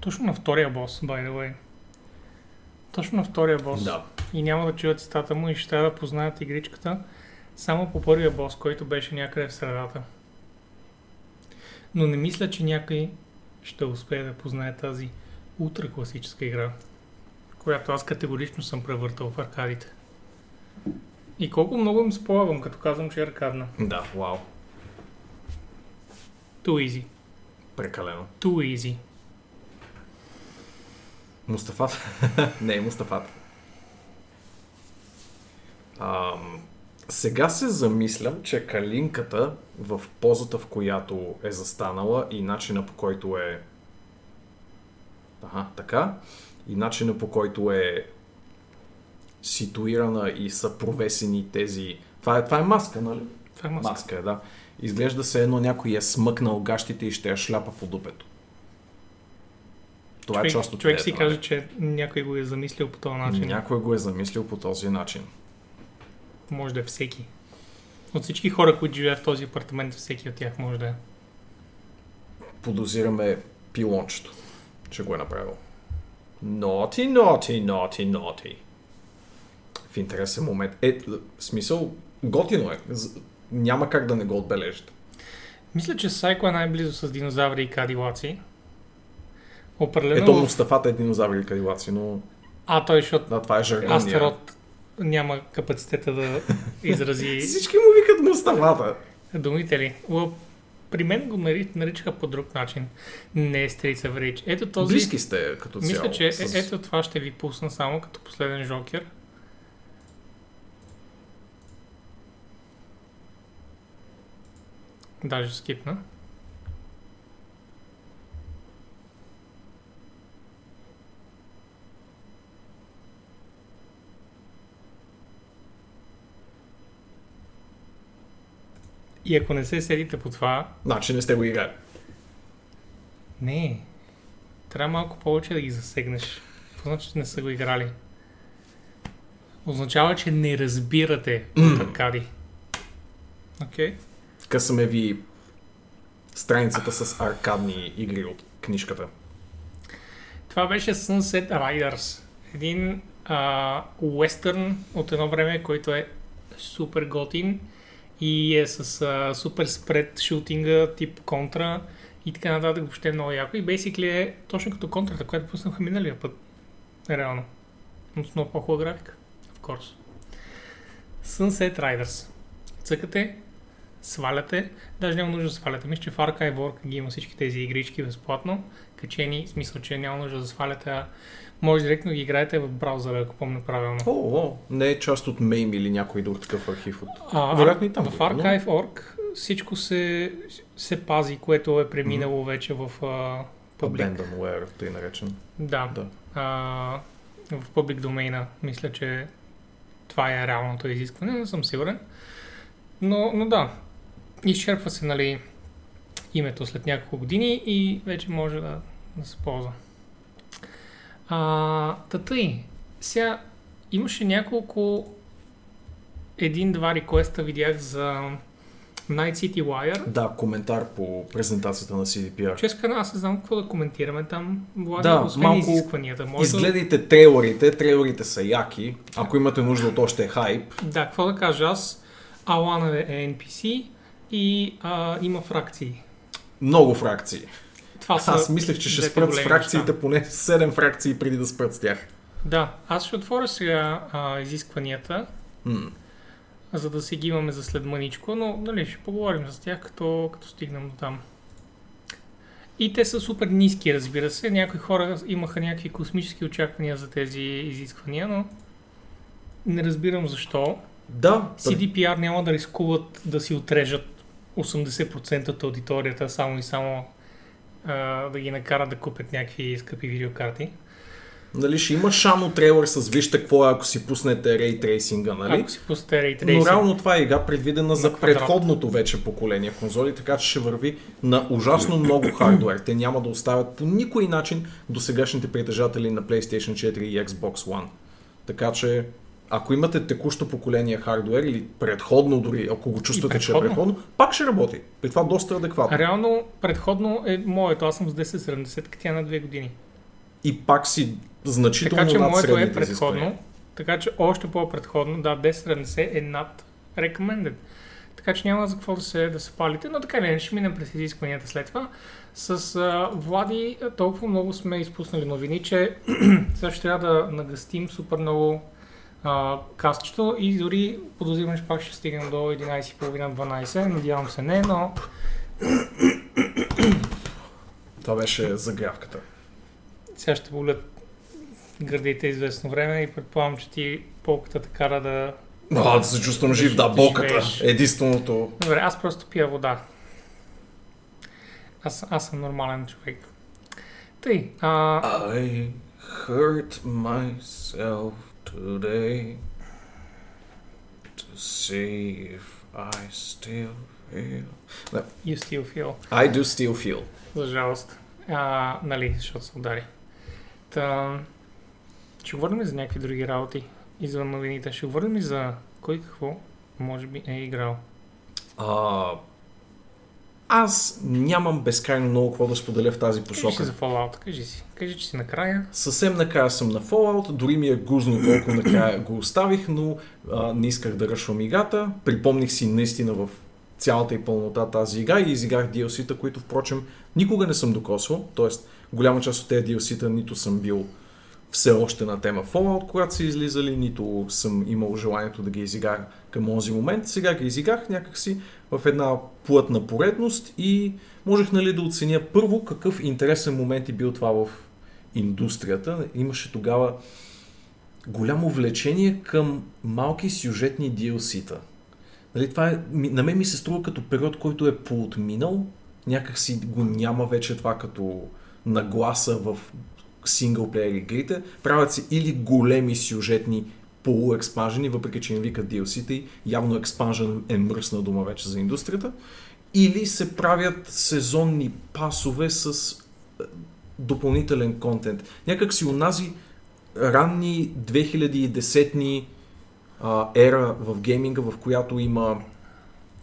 Точно на втория бос, by the way. Точно на втория бос. Да. И няма да чуят цитата му и ще трябва да познаят игричката само по първия бос, който беше някъде в средата. Но не мисля, че някой ще успее да познае тази ултра класическа игра, която аз категорично съм превъртал в аркадите. И колко много им спомагам, като казвам, че е аркадна. Да, вау. Too easy. Прекалено. Too easy. Мустафат? не Мустафат. Ам, сега се замислям, че калинката в позата, в която е застанала и начина по който е... Ага, така. И начина по който е ситуирана и са провесени тези... Това е, това е маска, нали? Това е маска. Маска е, да. Изглежда се едно някой е смъкнал гащите и ще я шляпа по дупето. Това човек, е част от човек си нали? каже, че някой го е замислил по този начин. Някой го е замислил по този начин. Може да е всеки. От всички хора, които живеят в този апартамент, всеки от тях може да е. Подозираме пилончето, че го е направил. Ноти, ноти, ноти, ноти. В интересен момент. Е, смисъл, готино е. Няма как да не го отбележите. Мисля, че Сайко е най-близо с динозаври и кадилаци. Определено. Ето Мустафата е динозаври или кадилаци, но А, той, защото да, това е жаргонния. Астерот няма капацитета да изрази Всички му викат Мустафата. думите ли. При мен го нари- наричаха по друг начин. Не е Streets of Rage. Ето този... Близки сте като цяло. Мисля, че е, с- ето това ще ви пусна само като последен жокер. Даже скипна. И ако не се седите по това, Значи не сте го играли. не. Трябва малко повече да ги засегнеш. Това значи, че не са го играли. Означава, че не разбирате аркади. Окей. Късаме ви страницата с аркадни игри от книжката. Това беше Sunset Riders. Един уестърн от едно време, който е супер готин и е с а, супер спред шутинга тип контра и така нататък въобще е много яко. И basically е точно като контрата, която пуснаха миналия път. Реално. Но с много по-хубава графика. Of course. Sunset Riders. Цъкате, сваляте, даже няма нужда да сваляте. Мисля, че в Archive.org ги има всички тези игрички безплатно, качени, в смисъл, че няма нужда да сваляте, може директно ги играете в браузъра, ако помня правилно. О, о, не е част от MAME или някой друг такъв архив от... А, Вероятно и там в Archive.org всичко се, се пази, което е преминало вече в а, публик. Abandonware, тъй наречен. Да. Да. А, в публик домейна мисля, че това е реалното изискване, не съм сигурен. Но, но да, изчерпва се нали, името след няколко години и вече може да, да се ползва. А, тъй, сега имаше няколко един-два реквеста видях за Night City Wire. Да, коментар по презентацията на CDPR. Честно, аз не знам какво да коментираме там. Влади, Да, освен малко изискванията. Може да... Изгледайте трейлерите, трейлерите са яки. Ако имате нужда от още хайп, Да, какво да кажа аз? Алана е NPC и а, има фракции. много фракции. Това са Аз мислех, че ще спрат с фракциите неща. поне 7 фракции преди да спрат с тях. Да, аз ще отворя сега а, изискванията, М. за да си ги имаме за след мъничко, но нали, ще поговорим за тях, като, като стигнем до там. И те са супер ниски, разбира се. Някои хора имаха някакви космически очаквания за тези изисквания, но не разбирам защо. Да, CDPR няма да рискуват да си отрежат 80% от аудиторията само и само а, да ги накарат да купят някакви скъпи видеокарти. нали ще има шано трейлер с вижте какво е, ако си пуснете Ray Tracinga, нали? Ако си пуснете Ray Но Tracing, реално това е игра предвидена за квадрат. предходното вече поколение конзоли, така че ще върви на ужасно много хардвер. Те няма да оставят по никой начин до сегашните притежатели на PlayStation 4 и Xbox One. Така че, ако имате текущо поколение хардвер или предходно дори, ако го чувствате, че е предходно. пак ще работи. При това доста адекватно. реално предходно е моето, аз съм с 1070, тя на 2 години. и пак си значително Така че над моето е предходно, изисквания. така че още по-предходно, да, 1070 е над recommended. Така че няма за какво да се, да се палите, но така иначе ще минем през изискванията след това. С а, Влади толкова много сме изпуснали новини, че сега ще трябва да нагъстим супер много а, кастчето и дори подозирам, че пак ще стигнем до 11.30-12. Надявам се не, но Това беше загрявката. сега ще болят гърдите известно време и предполагам, че ти полката те кара да... А, да се чувствам жив, да, Да болката. живееш. Единственото. Добре, аз просто пия вода. Аз, аз съм нормален човек. Тъй, а, I hurt myself today to see if I still feel. you still feel, I do still feel. за жалост. А, нали, защото се удари. Та, ще говорим ли за някакви други работи извън новините? Ще говорим ли за кой какво може би е играл? А, аз нямам безкрайно много какво да споделя в тази Кажи си посока. за Fallout, кажи си. Кажи, че си накрая. Съвсем накрая съм на Fallout, дори ми е гузно колко накрая го оставих, но а, не исках да ръшвам играта. Припомних си наистина в цялата и пълнота тази игра и изиграх DLC-та, които впрочем никога не съм докосвал, т.е. голяма част от тези DLC-та нито съм бил все още на тема Fallout, когато са излизали, нито съм имал желанието да ги изиграя към този момент. Сега ги изиграх някакси в една плътна поредност и можех нали, да оценя първо какъв интересен момент е бил това в индустрията. Имаше тогава голямо влечение към малки сюжетни DLC-та. Нали, това е, на мен ми се струва като период, който е поотминал. Някак си го няма вече това като нагласа в синглплеер игрите. Правят се или големи сюжетни полуекспанжени, въпреки че им викат DLC-та и явно експанжен е мръсна дума вече за индустрията. Или се правят сезонни пасове с е, допълнителен контент. Някак си унази ранни 2010-ни а, ера в гейминга, в която има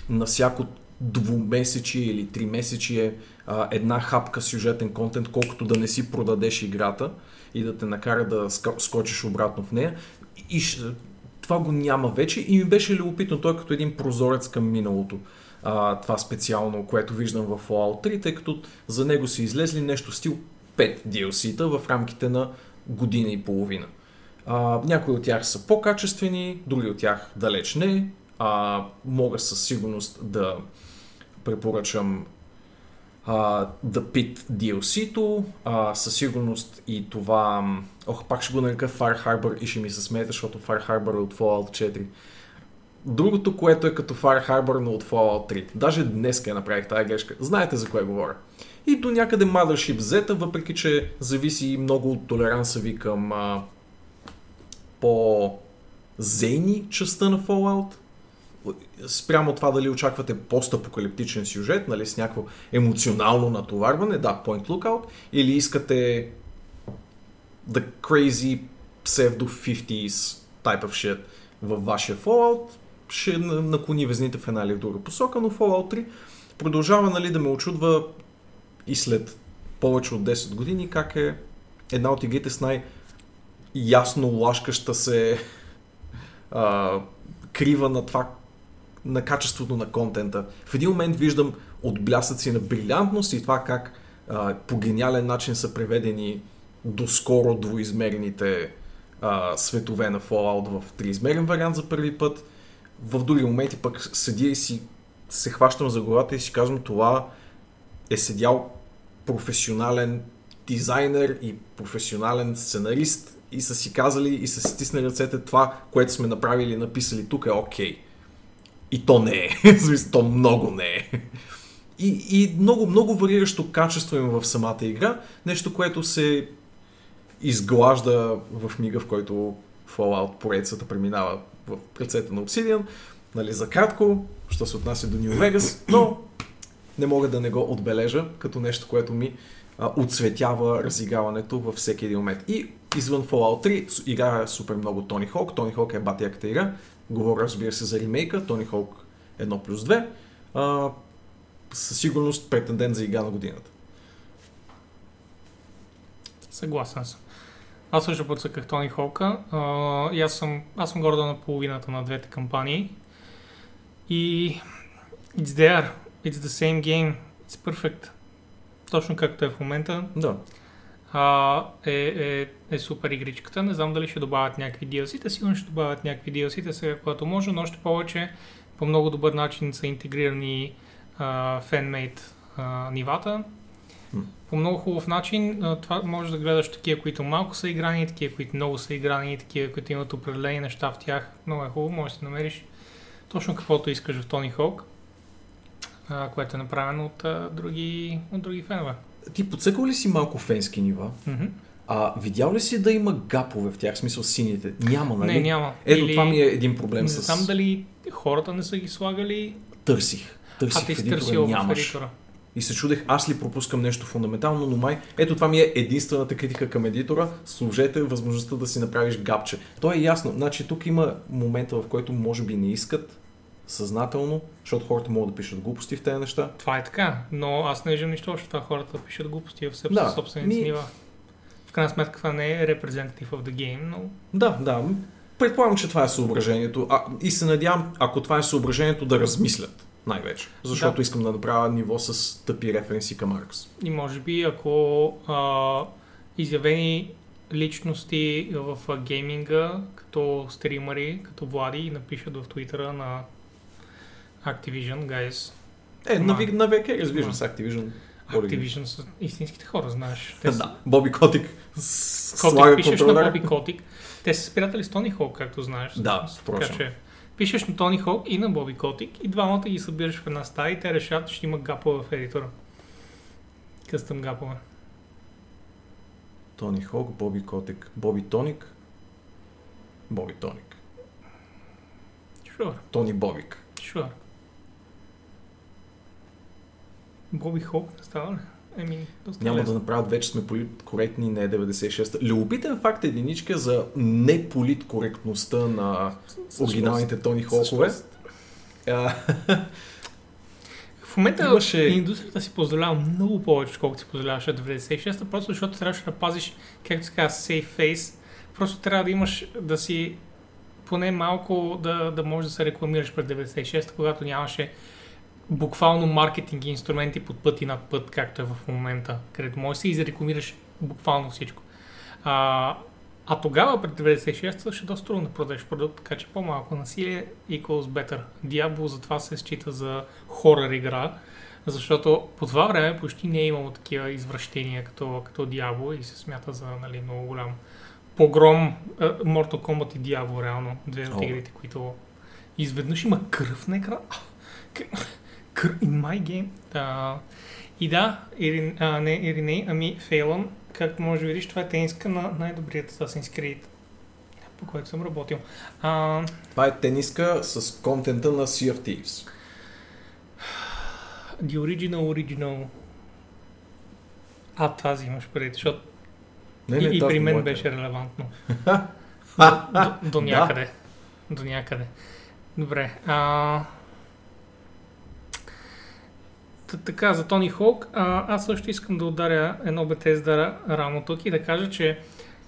на всяко двумесечие или тримесечие а, една хапка сюжетен контент, колкото да не си продадеш играта и да те накара да скочиш обратно в нея. И това го няма вече и ми беше любопитно. Той е като един прозорец към миналото. А, това специално, което виждам в Fallout 3, тъй като за него са излезли нещо стил 5 DLC-та в рамките на година и половина. А, някои от тях са по-качествени, други от тях далеч не. А, мога със сигурност да препоръчам а, The Pit DLC-то, а, със сигурност и това... Ох, пак ще го нарека Fire Harbor и ще ми се смеете, защото Fire Harbor е от Fallout 4. Другото, което е като Fire Harbor, но от Fallout 3. Даже днес я направих тази грешка. Знаете за кое говоря. И до някъде Mothership Z, въпреки че зависи много от толеранса ви към а, по-зейни частта на Fallout. Спрямо това дали очаквате постапокалиптичен сюжет, нали, с някакво емоционално натоварване, да, Point Lookout, или искате the crazy pseudo 50s type of shit във вашия Fallout, ще на- наклони везните в една или в друга посока, но Fallout 3 продължава нали, да ме очудва и след повече от 10 години как е една от игрите с най-ясно лашкаща се а, крива на това на качеството на контента. В един момент виждам отблясъци на брилянтност и това как а, по гениален начин са преведени доскоро двоизмерните а, светове на Fallout в триизмерен вариант за първи път. В други моменти пък седя и си се хващам за главата и си казвам това е седял професионален дизайнер и професионален сценарист и са си казали и са си стиснали ръцете това, което сме направили и написали тук е окей. И то не е. Смисъл, то много не е. И, и много, много вариращо качество има в самата игра. Нещо, което се изглажда в мига, в който Fallout поредицата преминава в ръцете на Obsidian. Нали, за кратко, що се отнася до New Vegas, но не мога да не го отбележа като нещо, което ми а, отсветява разиграването във всеки един момент. И извън Fallout 3 с- играя супер много Тони Хок. Тони Хок е батяката игра. Говоря, разбира се, за ремейка. Тони Хок 1 плюс 2. А, със сигурност претендент за игра на годината. Съгласен съм. Аз също подсъках Тони Холка. А, и аз съм, аз съм горда на половината на двете кампании. И it's there. It's the same game. It's perfect. Точно както е в момента. Да. А, е, е, е супер игричката. Не знам дали ще добавят някакви DLC-та. Сигурно ще добавят някакви DLC-та сега, когато може, но още повече по много добър начин са интегрирани фенмейт нивата. По много хубав начин а, това може да гледаш такива, които малко са играни, такива, които много са играни, такива, които имат определени неща в тях. Много е хубаво, може да намериш точно каквото искаш в Тони Хоук, а, което е направено от, а, други, от други фенове. Ти подсъкал ли си малко фенски нива? Мгм. А видял ли си да има гапове в тях, в смисъл сините? Няма, нали? Не, няма. Ето Или- това ми е един проблем Не с... знам дали хората не са ги слагали, Търсих. Търсих а ти си търсил в едитора. И се чудех, аз ли пропускам нещо фундаментално, но май, ето това ми е единствената критика към едитора, служете възможността да си направиш гапче. То е ясно, значи тук има момента, в който може би не искат съзнателно, защото хората могат да пишат глупости в тези неща. Това е така, но аз не виждам нищо общо това хората пишат глупости в себе Да, собствените ми... нива. Крайна сметка това не е representative of the game, но Да, да, предполагам, че това е съображението. А, и се надявам, ако това е съображението, да размислят най-вече. Защото Да. искам да направя ниво с тъпи референси към Аркс. и може би ако а, изявени личности в гейминга, като стримари, като Влади, напишат в твитъра на Activision, guys. Е, Ма. на, Ви- на VK, разбира Ма. се, Activision. Activision са истинските хора, знаеш. Те са- Да, Боби Котик с- Котик, слага пишеш на. Боби Котик. Те са приятели с Тони Холк, както знаеш. Да, впрочем. че пишеш на Тони Холк и на Боби Котик и двамата ги събираш в една стая и те решават, че ще има гапове в едитора. Къстъм гапове. Тони Хок, Боби Котик, Боби Тоник, Боби Тоник, Sure, Тони Бобик. sure. Боби не става ли? Еми, доста Няма лесно. да направят, вече сме политкоректни, не е 96-та. Любопитен факт е единичка за неполиткоректността на оригиналните Тони Хокове. В момента Имаше- индустрията си позволява много повече, отколкото си позволяваше в 96-та, просто защото трябваше да пазиш, както се казва, safe face. Просто трябва да имаш, да си поне малко да, да можеш да се рекламираш през 96-та, когато нямаше буквално маркетинг и инструменти под път и над път, както е в момента, където можеш да изрекламираш буквално всичко. А, а тогава, пред 96-та, ще е доста трудно да продадеш продукт, така че по-малко насилие equals better. Diablo затова се счита за хорър игра, защото по това време почти не е имало такива извращения като, като Diablo и се смята за нали, много голям погром. А, Mortal Kombat и Diablo, реално, две от игрите, които изведнъж има кръв на екрана. In my game. Да. И да, Ирин, а, не Ирине, ами Фейлън, както може да видиш, това е тениска на най-добрият Assassin's Creed, по който съм работил. А, това е тениска с контента на Sea of Thieves. the original original. А, тази имаш преди, защото Не, и, и тази при мен моята беше релевантно. До, до да. някъде. До някъде. Добре. А... Така, за Тони Холк, а, аз също искам да ударя едно Bethesda рамо тук и да кажа, че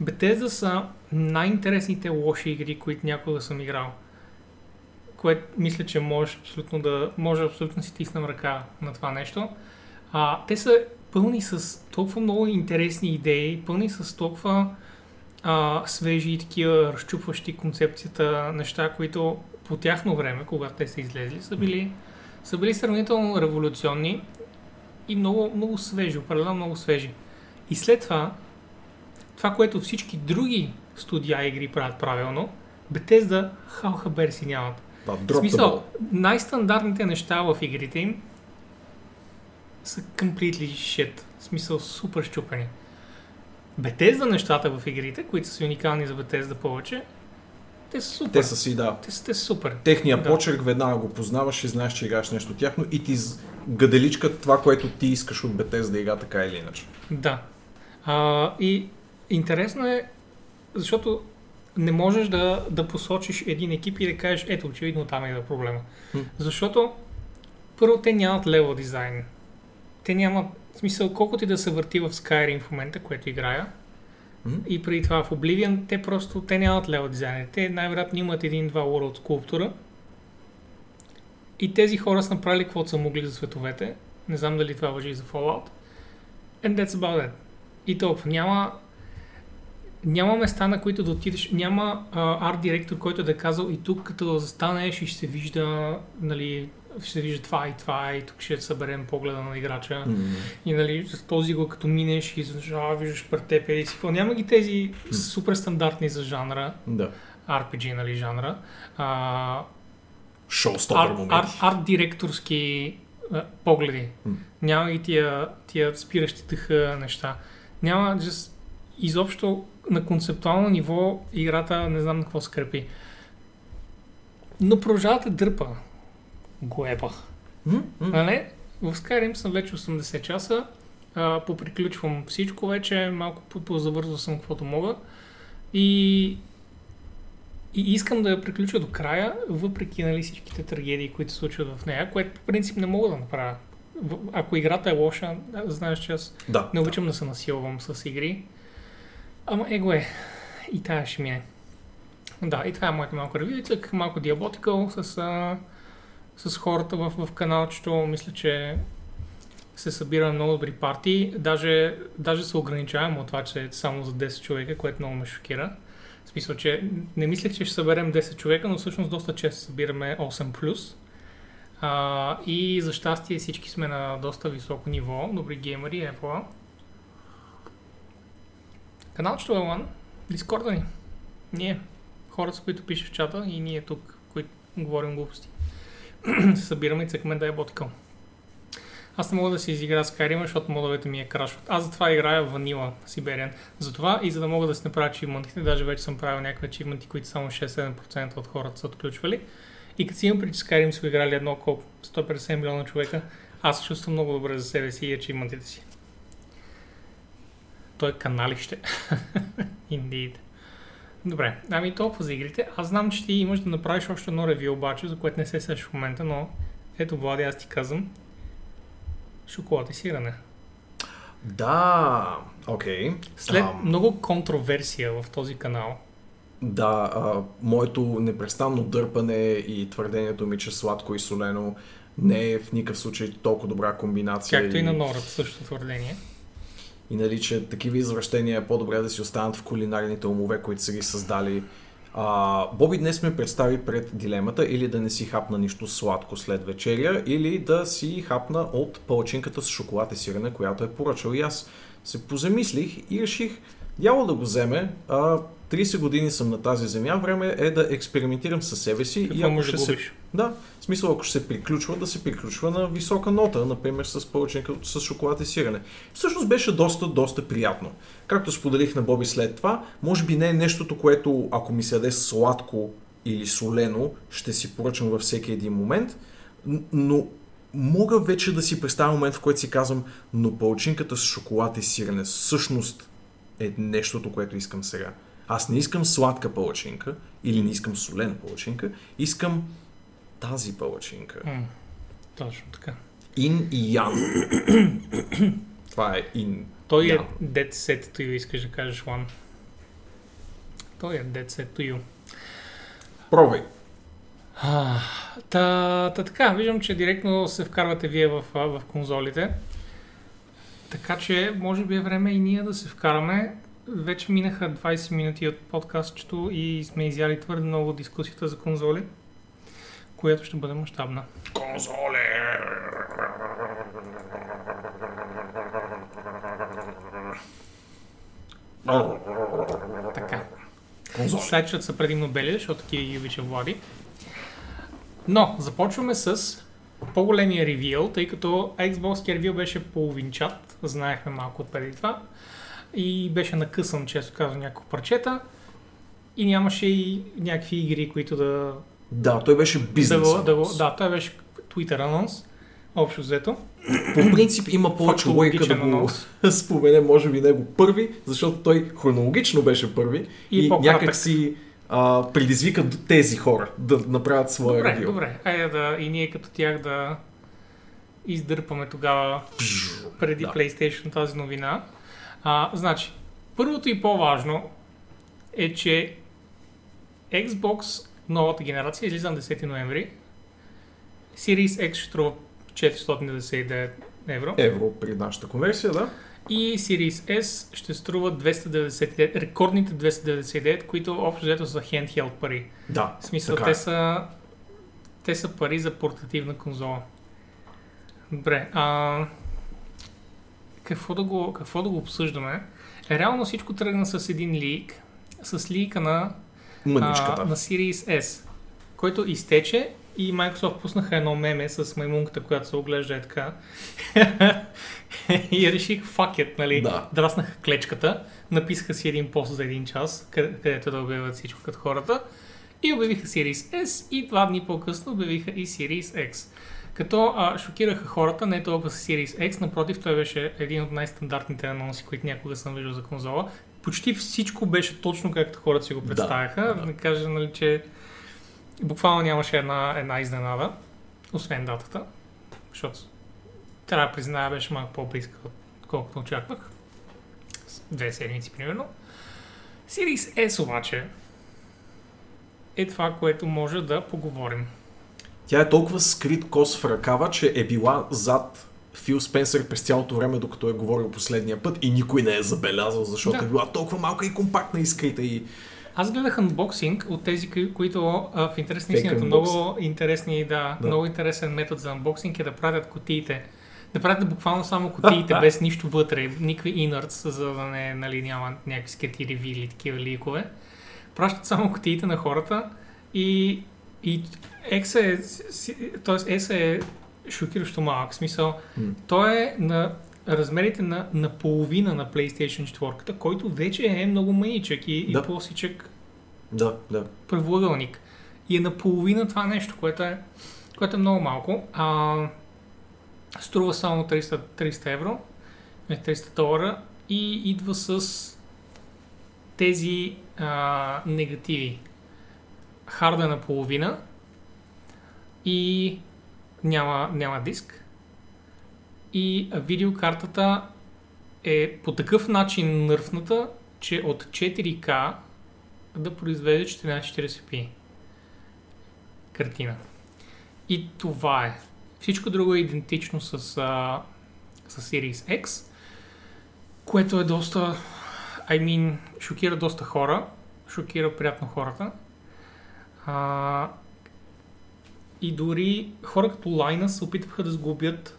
Bethesda са най-интересните лоши игри, които някога съм играл. Което мисля, че може абсолютно да може абсолютно си тиснем ръка на това нещо. А, те са пълни с толкова много интересни идеи, пълни с толкова а, свежи и такива разчупващи концепцията неща, които по тяхно време, когато те са излезли, са били, са били сравнително революционни и много, много свежи, определено много свежи. И след това, това, което всички други студия игри правят правилно, Bethesda хал хабер си нямат. Да, В смисъл, най-стандартните неща в игрите им са completely shit. В смисъл, супер щупени. Bethesda нещата в игрите, които са уникални за Bethesda повече, те са супер. Те са си, да. те, те са супер. Техния Да. почерк веднага го познаваш и знаеш, че играеш нещо тяхно и ти гаделичка това, което ти искаш от Bethesda да игра така или иначе. Да. А, и интересно е, защото не можеш да, да посочиш един екип и да кажеш, ето, очевидно там е проблема. Хм. Защото, първо, те нямат левел дизайн. Те нямат, в смисъл, колкото и да се върти в Skyrim в момента, което играя, И преди това в Oblivion, те просто, те нямат лева дизайнери. Те най-вероятно имат един-два World скулптура. И тези хора са направили каквото са могли за световете. Не знам дали това въжи и за Fallout. And that's about it. И толкова. Няма, няма места, на които да отидеш. Няма арт директор, който да е казал и тук като застанеш и ще се вижда, нали, ще вижда това и това и тук ще съберем погледа на играча. М. И нали, с този го като минеш и а, виждаш пред теб или си. Няма ги тези супер стандартни за жанра, Да. RPG, нали, жанра. А, Шоустопър моменти. арт, арт директорски а, погледи. М. Няма ги тия, тия спиращи дъха неща. Няма just, изобщо на концептуално ниво играта не знам на какво се крепи. Но продължава да дърпа. Гоеба. М? М. Нали? В Skyrim съм вече 80 часа. А, поприключвам всичко вече, малко по- позавързвал съм каквото мога. И, и искам да я приключа до края, въпреки нали, всичките трагедии, които се случват в нея, което по принцип не мога да направя. Ако играта е лоша, знаеш, че аз Да. не обичам да се насилвам с игри. Ама его е. И тая ще мине. Да, и това е моята малка ревю. Цъках малко диаботикъл с, а, с хората в, в каналчето. Мисля, че се събира много добри партии. Даже, даже се ограничавам от това, че е само за 10 човека, което много ме шокира. В смисъл, че не мислех, че ще съберем 10 човека, но всъщност доста често събираме 8+. А, и за щастие всички сме на доста високо ниво, добри геймери, Apple. Каналчето е One, Дискорда ни. Ние, хората, с които пишеш в чата и ние тук, които говорим глупости. Се събираме и цъкаме да е ботикъл. Аз не мога да си изигра Skyrim, защото модовете ми е крашват. Аз затова играя Vanilla Siberian. Затова и за да мога да си направя ачивментите, даже вече съм правил някакви ачивменти, които само 6-7% от хората са отключвали. И като си имам преди Skyrim са играли едно колко 150 милиона човека, аз чувствам много добре за себе си и ачивментите си. То е каналище. Indeed. Добре, ами толкова за игрите. Аз знам, че ти имаш да направиш още едно ревю обаче, за което не се сеш в момента, но ето, Влади, аз ти казвам. Шоколад и сирене. Да, окей. След Ам, много контроверсия в този канал, Да, а, моето непрестанно дърпане и твърдението ми, че сладко и солено не е в никакъв случай толкова добра комбинация. както и на Норът също твърдение. И нали, че такива извращения е по-добре да си останат в кулинарните умове, които са ги създали. А, Боби днес ме представи пред дилемата или да не си хапна нищо сладко след вечеря, или да си хапна от палачинката с шоколад и сирене, която е поръчал. И аз се позамислих и реших дявол да го вземе. А, 30 години съм на тази земя, време е да експериментирам със себе си и Какво ако може ще да се да, в смисъл ако ще се приключва, да се приключва на висока нота, например с пълченка с шоколад и сирене. Всъщност беше доста, доста приятно. Както споделих на Боби след това, може би не е нещото, което ако ми се яде сладко или солено, ще си поръчам във всеки един момент, но мога вече да си представя момент, в който си казвам, но пълчинката с шоколад и сирене всъщност е нещото, което искам сега. Аз не искам сладка палачинка или не искам солена палачинка, искам тази палачинка. М, точно така. Ин и ян. Това е ин. Той е dead set to you, искаш да кажеш One. Той е dead set to you. Пробвай. А, Та, та така, виждам, че директно се вкарвате вие в, в конзолите. Така че, може би е време и ние да се вкараме. Вече минаха 20 минути от подкастчето и сме изяли твърде много дискусията за конзоли, която ще бъде мащабна. Конзоли! Така. Слайдчета са предимно бели, защото такива ги обича Влади. Но, започваме с по-големия ревил, тъй като Xbox ревил беше половинчат, знаехме малко от преди това, и беше накъсан, често казвам, няколко парчета, и нямаше и някакви игри, които да... Да, той беше бизнес. да, да, да, той беше Twitter анонс, общо взето. По принцип има повече логика да го спомене, може би него първи, защото той хронологично беше първи И и, някак си а, предизвика тези хора да направят своя Добре, ревю. добре. Айде да и ние като тях да издърпаме тогава преди Да. PlayStation тази новина. А, значи, Първото и по-важно е, че Xbox новата генерация излиза на 10 ноември. Series X ще струва 499 евро. Евро при нашата конверсия, да? И Series S ще струва 299, рекордните 299, които общо взето са handheld пари. Да. В смисъл, така те е. са, те са пари за портативна конзола. Добре, а, какво, да го, какво да го обсъждаме? Реално всичко тръгна с един лик, с лика на, Мъничката. а, на Series S, който изтече и Microsoft пуснаха едно меме с маймунката, която се оглежда е така. и реших it, нали? Да. Драснаха клечката, написаха си един пост за един час, къде- където да обявят всичко като хората. И обявиха Series S и два дни по-късно обявиха и Series X. Като а, шокираха хората, не толкова с Series X, напротив, той беше един от най-стандартните анонси, които някога съм виждал за конзола. Почти всичко беше точно както хората си го представяха. Да, да. кажа, нали, че буквално нямаше една, една изненада, освен датата, защото трябва да призная, беше малко по-близка, колкото очаквах. Две седмици, примерно. Series S обаче е това, което може да поговорим. Тя е толкова скрит кос в ръкава, че е била зад Фил Спенсър през цялото време, докато е говорил последния път и никой не е забелязал, защото Да. е била толкова малка и компактна и скрита и... Аз гледах анбоксинг от тези, кои- които а, в интерес на истината много интересни, да, Да. много интересен метод за анбоксинг е да пратят кутиите. Да пратят буквално само кутиите без нищо вътре, никакви innards, за да не нали, няма някакви скрити реви или такива ликове. Пращат само кутиите на хората и, и X е, т.е. S е шокиращо малък. Смисъл, М. той е на размерите на, на половина на PlayStation 4, който вече е много маничък и, Да. и плосичък Да, да. правоъгълник. И е наполовина това нещо, което е, което е много малко. А, струва само 300, 300 евро, не 300 долара и идва с тези а, негативи. Харда е наполовина и няма, няма диск. И видеокартата е по такъв начин нърфната, че от 4K да произведе 1440p картина. И това е. Всичко друго е идентично с, а, с Series X, което е доста, I mean, шокира доста хора, шокира приятно хората. А, и дори хора като Linus се опитваха да сглобят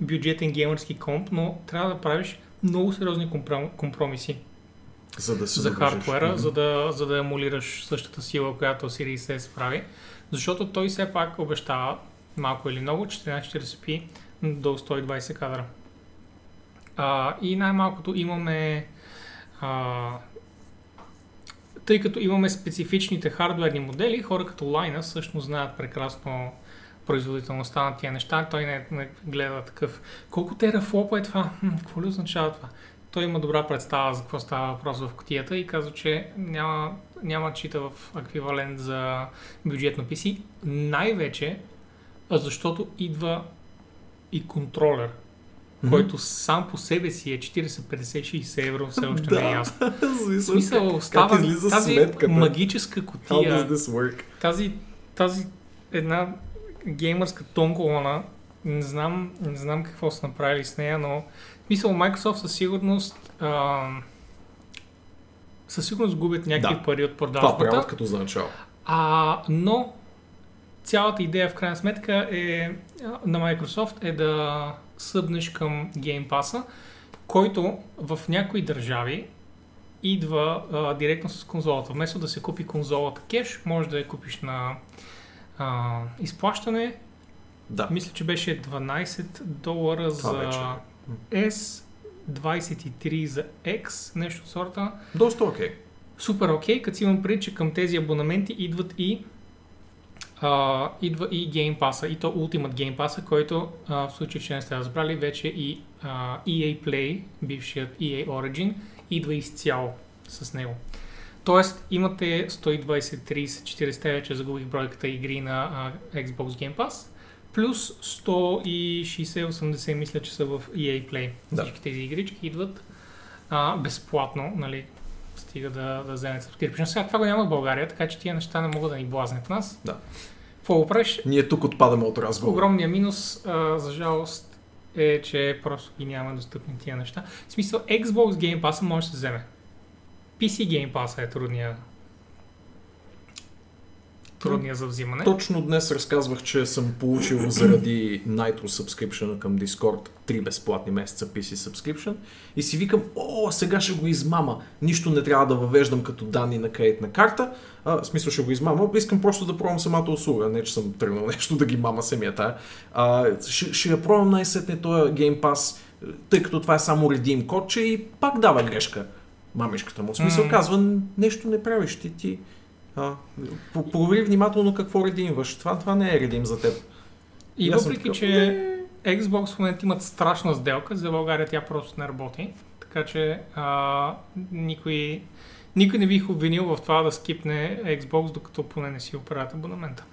бюджетен геймърски комп, но трябва да правиш много сериозни компром- компромиси За да се за хардуера, Мгм. за да, за да емулираш същата сила, която Series S прави. Защото той все пак обещава малко или много 1440p до 120 кадра. А, и най-малкото имаме а, тъй като имаме специфичните хардуерни модели, хора като Lina също знаят прекрасно производителността на тия неща. Той не, не гледа такъв. Колко терафлопа е това? Какво ли означава това? Той има добра представа за какво става въпрос в котията и казва, че няма, няма чита в еквивалент за бюджетно PC. Най-вече, защото идва и контролер, Който сам по себе си е 40, 50, 60 евро, все още не е Да. ясно. В смисъл, става излиза тази сметката? магическа котия, тази, тази една геймърска тонколона, не знам, не знам какво са направили с нея, но в смисъл Microsoft със сигурност а, със сигурност губят някакви Да. пари от Това продажбата, правят като за начало. а, но цялата идея в крайна сметка е на Microsoft е да събнеш към Game Pass, който в някои държави идва а, директно с конзолата. Вместо да се купи конзолата кеш, може да я купиш на а, изплащане. Да. Мисля, че беше 12 долара Това вече за S, 23 за X, нещо от сорта. Доста окей. Супер окей, като си имам преди, че към тези абонаменти идват и а, идва и Game Pass, и то Ultimate Game Pass, който а, в случай, че не сте разбрали, вече и а, EA Play, бившият EA Origin, идва изцяло с него. Тоест имате 120, 30, 40, вече загубих бройката игри на а, Xbox Game Pass, плюс 160-80 мисля, че са в EA Play. Да. Всички тези игрички идват а, безплатно, нали, стига да, да вземе subscription. Сега това го няма в България, така че тия неща не могат да ни блазнят нас. Да. Какво го правиш? Ние тук отпадаме от разговора. Огромният минус, а, за жалост, е, че просто ги няма достъпни тия неща. В смисъл, Xbox Game Pass може да се вземе. PC Game Pass е трудния трудния за взимане. Точно днес разказвах, че съм получил заради Nitro subscription към Discord 3 безплатни месеца PC subscription и си викам, о, сега ще го измама. Нищо не трябва да въвеждам като данни на кредитна карта. А, в смисъл ще го измама, искам просто да пробвам самата услуга, не че съм тръгнал нещо да ги мама самия тая. А, ще, ще я пробвам най-сетне този Game Pass, тъй като това е само redeem кодче и пак дава грешка. Мамишката му. В смисъл М. казва, нещо не правиш ти, ти а, провери внимателно какво редимваш. Това, това не е редим за теб. И съм въпреки, такъв, че Xbox в момента имат страшна сделка, за България тя просто не работи. Така че а, никой, никой не бих обвинил в това да скипне Xbox, докато поне не си оправят абонамента.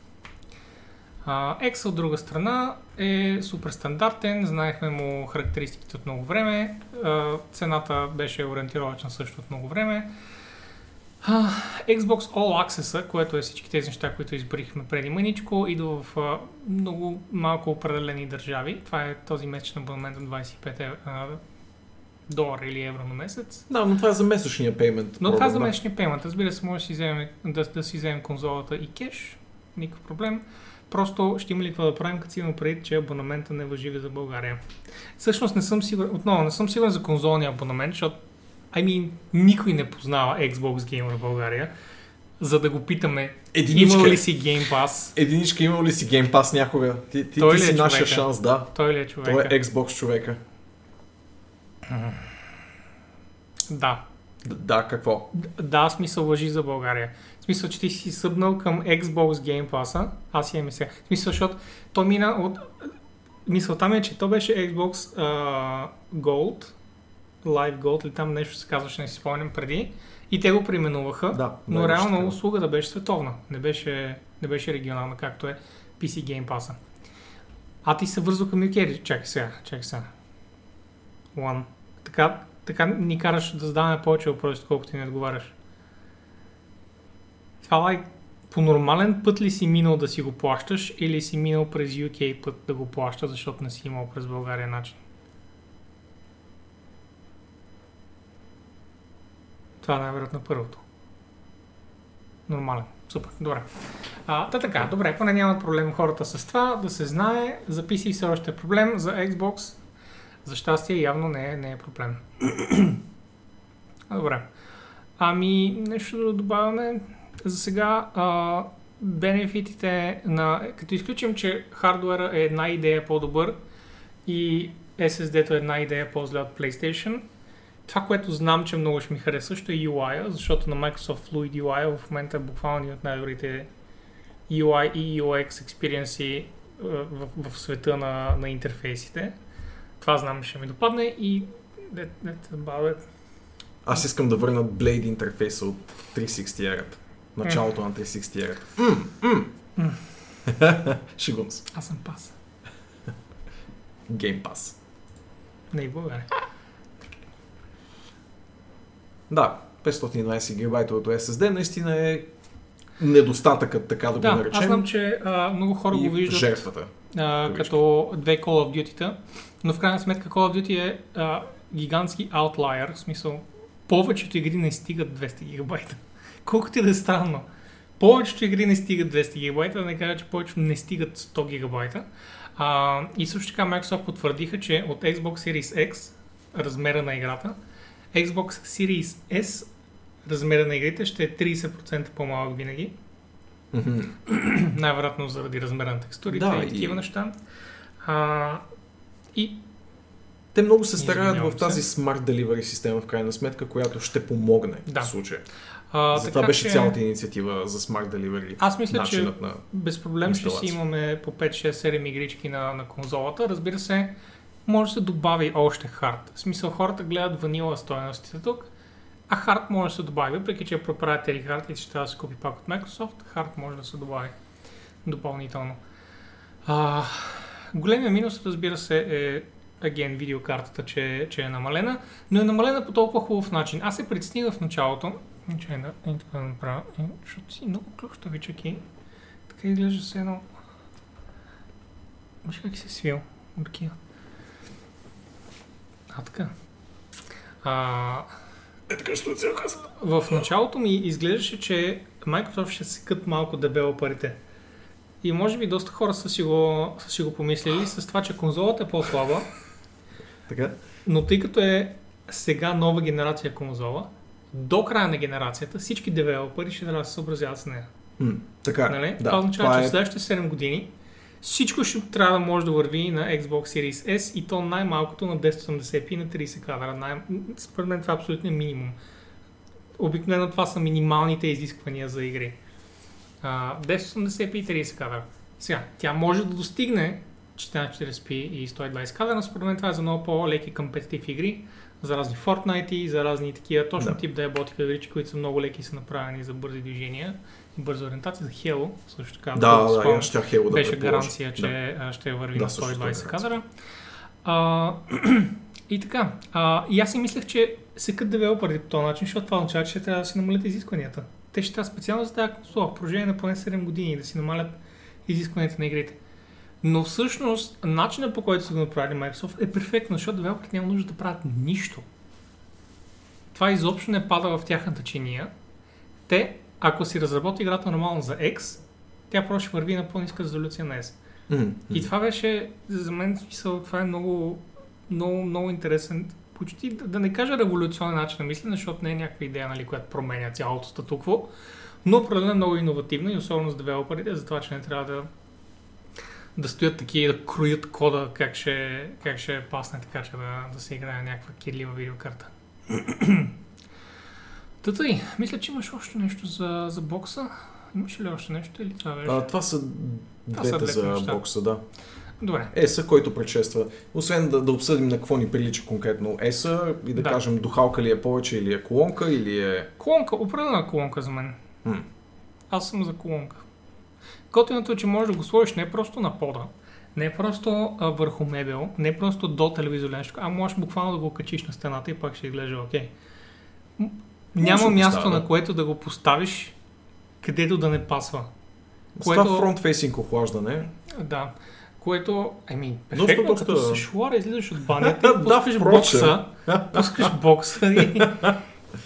А, X от друга страна е супер стандартен, знаехме му характеристиките от много време, а, цената беше ориентировачна също от много време. Xbox All Access, което е всички тези неща, които избрихме преди мъничко, идва в а, много малко определени държави. Това е този месечен абонамент от 25 ев- а, долара или евро на месец. Да, но това е за месечния пеймент. Но това е за месечния пеймент. Разбира се, може да си вземем, да, да си вземем конзолата и кеш. Никакъв проблем. Просто ще има ли какво да правим, като си имам преди, че абонамента не въжи за България. Всъщност не съм сигурен, отново не съм сигурен за конзолния абонамент, защото Mean, никой не познава Xbox Gamer в България, за да го питаме, Единичка, имал ли си Game Pass, единичка имал ли си Game Pass някога? Ти, ти, Той ти е си нашия човека? шанс, да. той ли е човека? Той е Xbox човека. Да. Д- да, какво? Д- Да, смисъл въжи за България. В смисъл, че ти си събнал към Xbox Game Pass, аз имам сега. В смисъл, защото то мина от... Мисълта ми е, че то беше Xbox а, Gold, Live Gold или там нещо се казваше, не си спомням преди. И те го преименуваха, Да, но да, реално така. услугата беше световна. Не беше, не беше регионална, както е PC Game Pass. А ти се вързва към UK. Чакай сега, чакай сега. One. Така, така ни караш да задаваме повече въпроси, колкото ти не отговаряш. Това лайк, по нормален път ли си минал да си го плащаш или си минал през UK път да го плащаш, защото не си имал през България начин? Това е най-вероятно първото. Нормален. Супер. Добре. А, та така, добре, поне нямат проблем хората с това, да се знае. За PC все още е проблем, за Xbox за щастие явно не е, не е проблем. Добре. Ами, нещо да добавяме. За сега, а, бенефитите на... Като изключим, че хардуера е една идея по-добър и SSD-то е една идея по-зле от PlayStation, това, което знам, че много ще ми хареса, също е UI, защото на Microsoft Fluid UI в момента е буквално един от най-добрите UI и UX експириенси в, в света на, на интерфейсите. Това знам, ще ми допадне и дет, бавят. Аз искам да върна Blade интерфейса от 360 ерата. Началото на 360 ерата. М. М. Шегувам се. Аз съм пас. Game Pass. Не България. Да, 520 гигабайтовото SSD наистина е недостатъкът, така да, го Да, наречем. аз знам, че а, много хора го виждат жертвата. а, като две Call of Duty-та, но в крайна сметка Call of Duty е а, гигантски аутлайер, в смисъл повечето игри не стигат 200 гигабайта. Колкото и да е странно. Повечето игри не стигат 200 гигабайта, да не кажа, че повечето не стигат 100 гигабайта. А, и също така Microsoft потвърдиха, че от Xbox Series X размера на играта, Xbox Series S размера на игрите ще е 30% по-малък винаги. Най-вероятно заради размера на текстурите Да, и такива и- неща. А, и Те много се стараят в тази се. Smart Delivery система, в крайна сметка, която ще помогне Да. в случая. а, Затова така беше че, цялата инициатива за Smart Delivery. Аз мисля, че на... без проблем ще си имаме по 5, 6, 7 игрички на, на конзолата. Разбира се, може да се добави още хард. В смисъл, хората гледат ванила стоеностите тук, а хард може да се добави, въпреки че е proprietary хард и ще трябва да се купи пак от Microsoft, хард може да се добави допълнително. А, големия минус, разбира се, е аген видеокартата, че, че е намалена, но е намалена по толкова хубав начин. Аз се притесних в началото, че да, е така да направя, е, защото си много клющави чеки. Така изглежда се едно... Виж как се свил от. А, така. А, Е така, що цял казва. в началото ми изглеждаше, че Microsoft ще секат малко девелоперите. И може би доста хора са си го, са си го помислили с това, че конзолата е по-слаба, Така? но тъй като е сега нова генерация конзола, до края на генерацията всички девелопери ще трябва да се съобразяват с нея. М, така, Нали? да. това означава, че е... в следващите 7 години всичко ще трябва да може да върви на Xbox Series S и то най-малкото на 1080p на 30 кадра. Най- Според мен това е абсолютно минимум. Обикновено това са минималните изисквания за игри. А, 1080p и 30 кадра. Сега, тя може да достигне 1440p и 120 кадра, но според мен това е за много по-леки компетитив игри, за разни Fortnite и за разни такива, точно Да. тип диаботика игрички, които са много леки и са направени за бързи движения и бърза ориентация. За Halo също така. Да, да, спомням, ще Halo да беше гаранция, че Да. ще върви Да, на също 120 е кадра. А, и така. А, и аз си мислех, че секат девелопери по този начин, защото това означава, че ще трябва да си намалят изискванията. Те ще трябва специално за тази консола, в продължение на поне 7 години, да си намалят изискванията на игрите. Но всъщност, начинът по който са го направили Microsoft е перфектно, защото девелоперите няма нужда да правят нищо. Това изобщо не пада в тяхната чиния. Те, ако си разработи играта нормално за X, тя просто ще върви на по-ниска резолюция на S. М. И това беше, за мен, смисъл, това е много, много, много интересен, почти да, да не кажа революционен начин на мислене, защото не е някаква идея, нали, която променя цялото статукво, но определено е много иновативна и особено с девелоперите, за това, че не трябва да, да стоят такива да кроят кода как ще, как ще пасне така, че да, да се играе някаква кирлива видеокарта. Тата и, мисля, че имаш още нещо за, за бокса. Имаш ли още нещо или това беше? А, това са Това са двете за неща. бокса, да. Добре. ЕСА, който предшества. Освен да, да обсъдим на какво ни прилича конкретно ЕСА и да, Да. кажем духалка ли е повече или е колонка или е... Колонка, определена колонка за мен. М. Аз съм за колонка. Готиното е, че можеш да го сложиш не просто на пода, не просто а, върху мебел, не просто до телевизор нещо, а можеш буквално да го качиш на стената и пак ще изглежда окей. М, Няма място, поставя, на което да го поставиш, където да не пасва. Което- това фронт-фейсинг охлаждане. Да. Което, еми, Доста, перфектно, доста- като с шуара излизаш от банята и пускаш бокса, пускаш бокса и...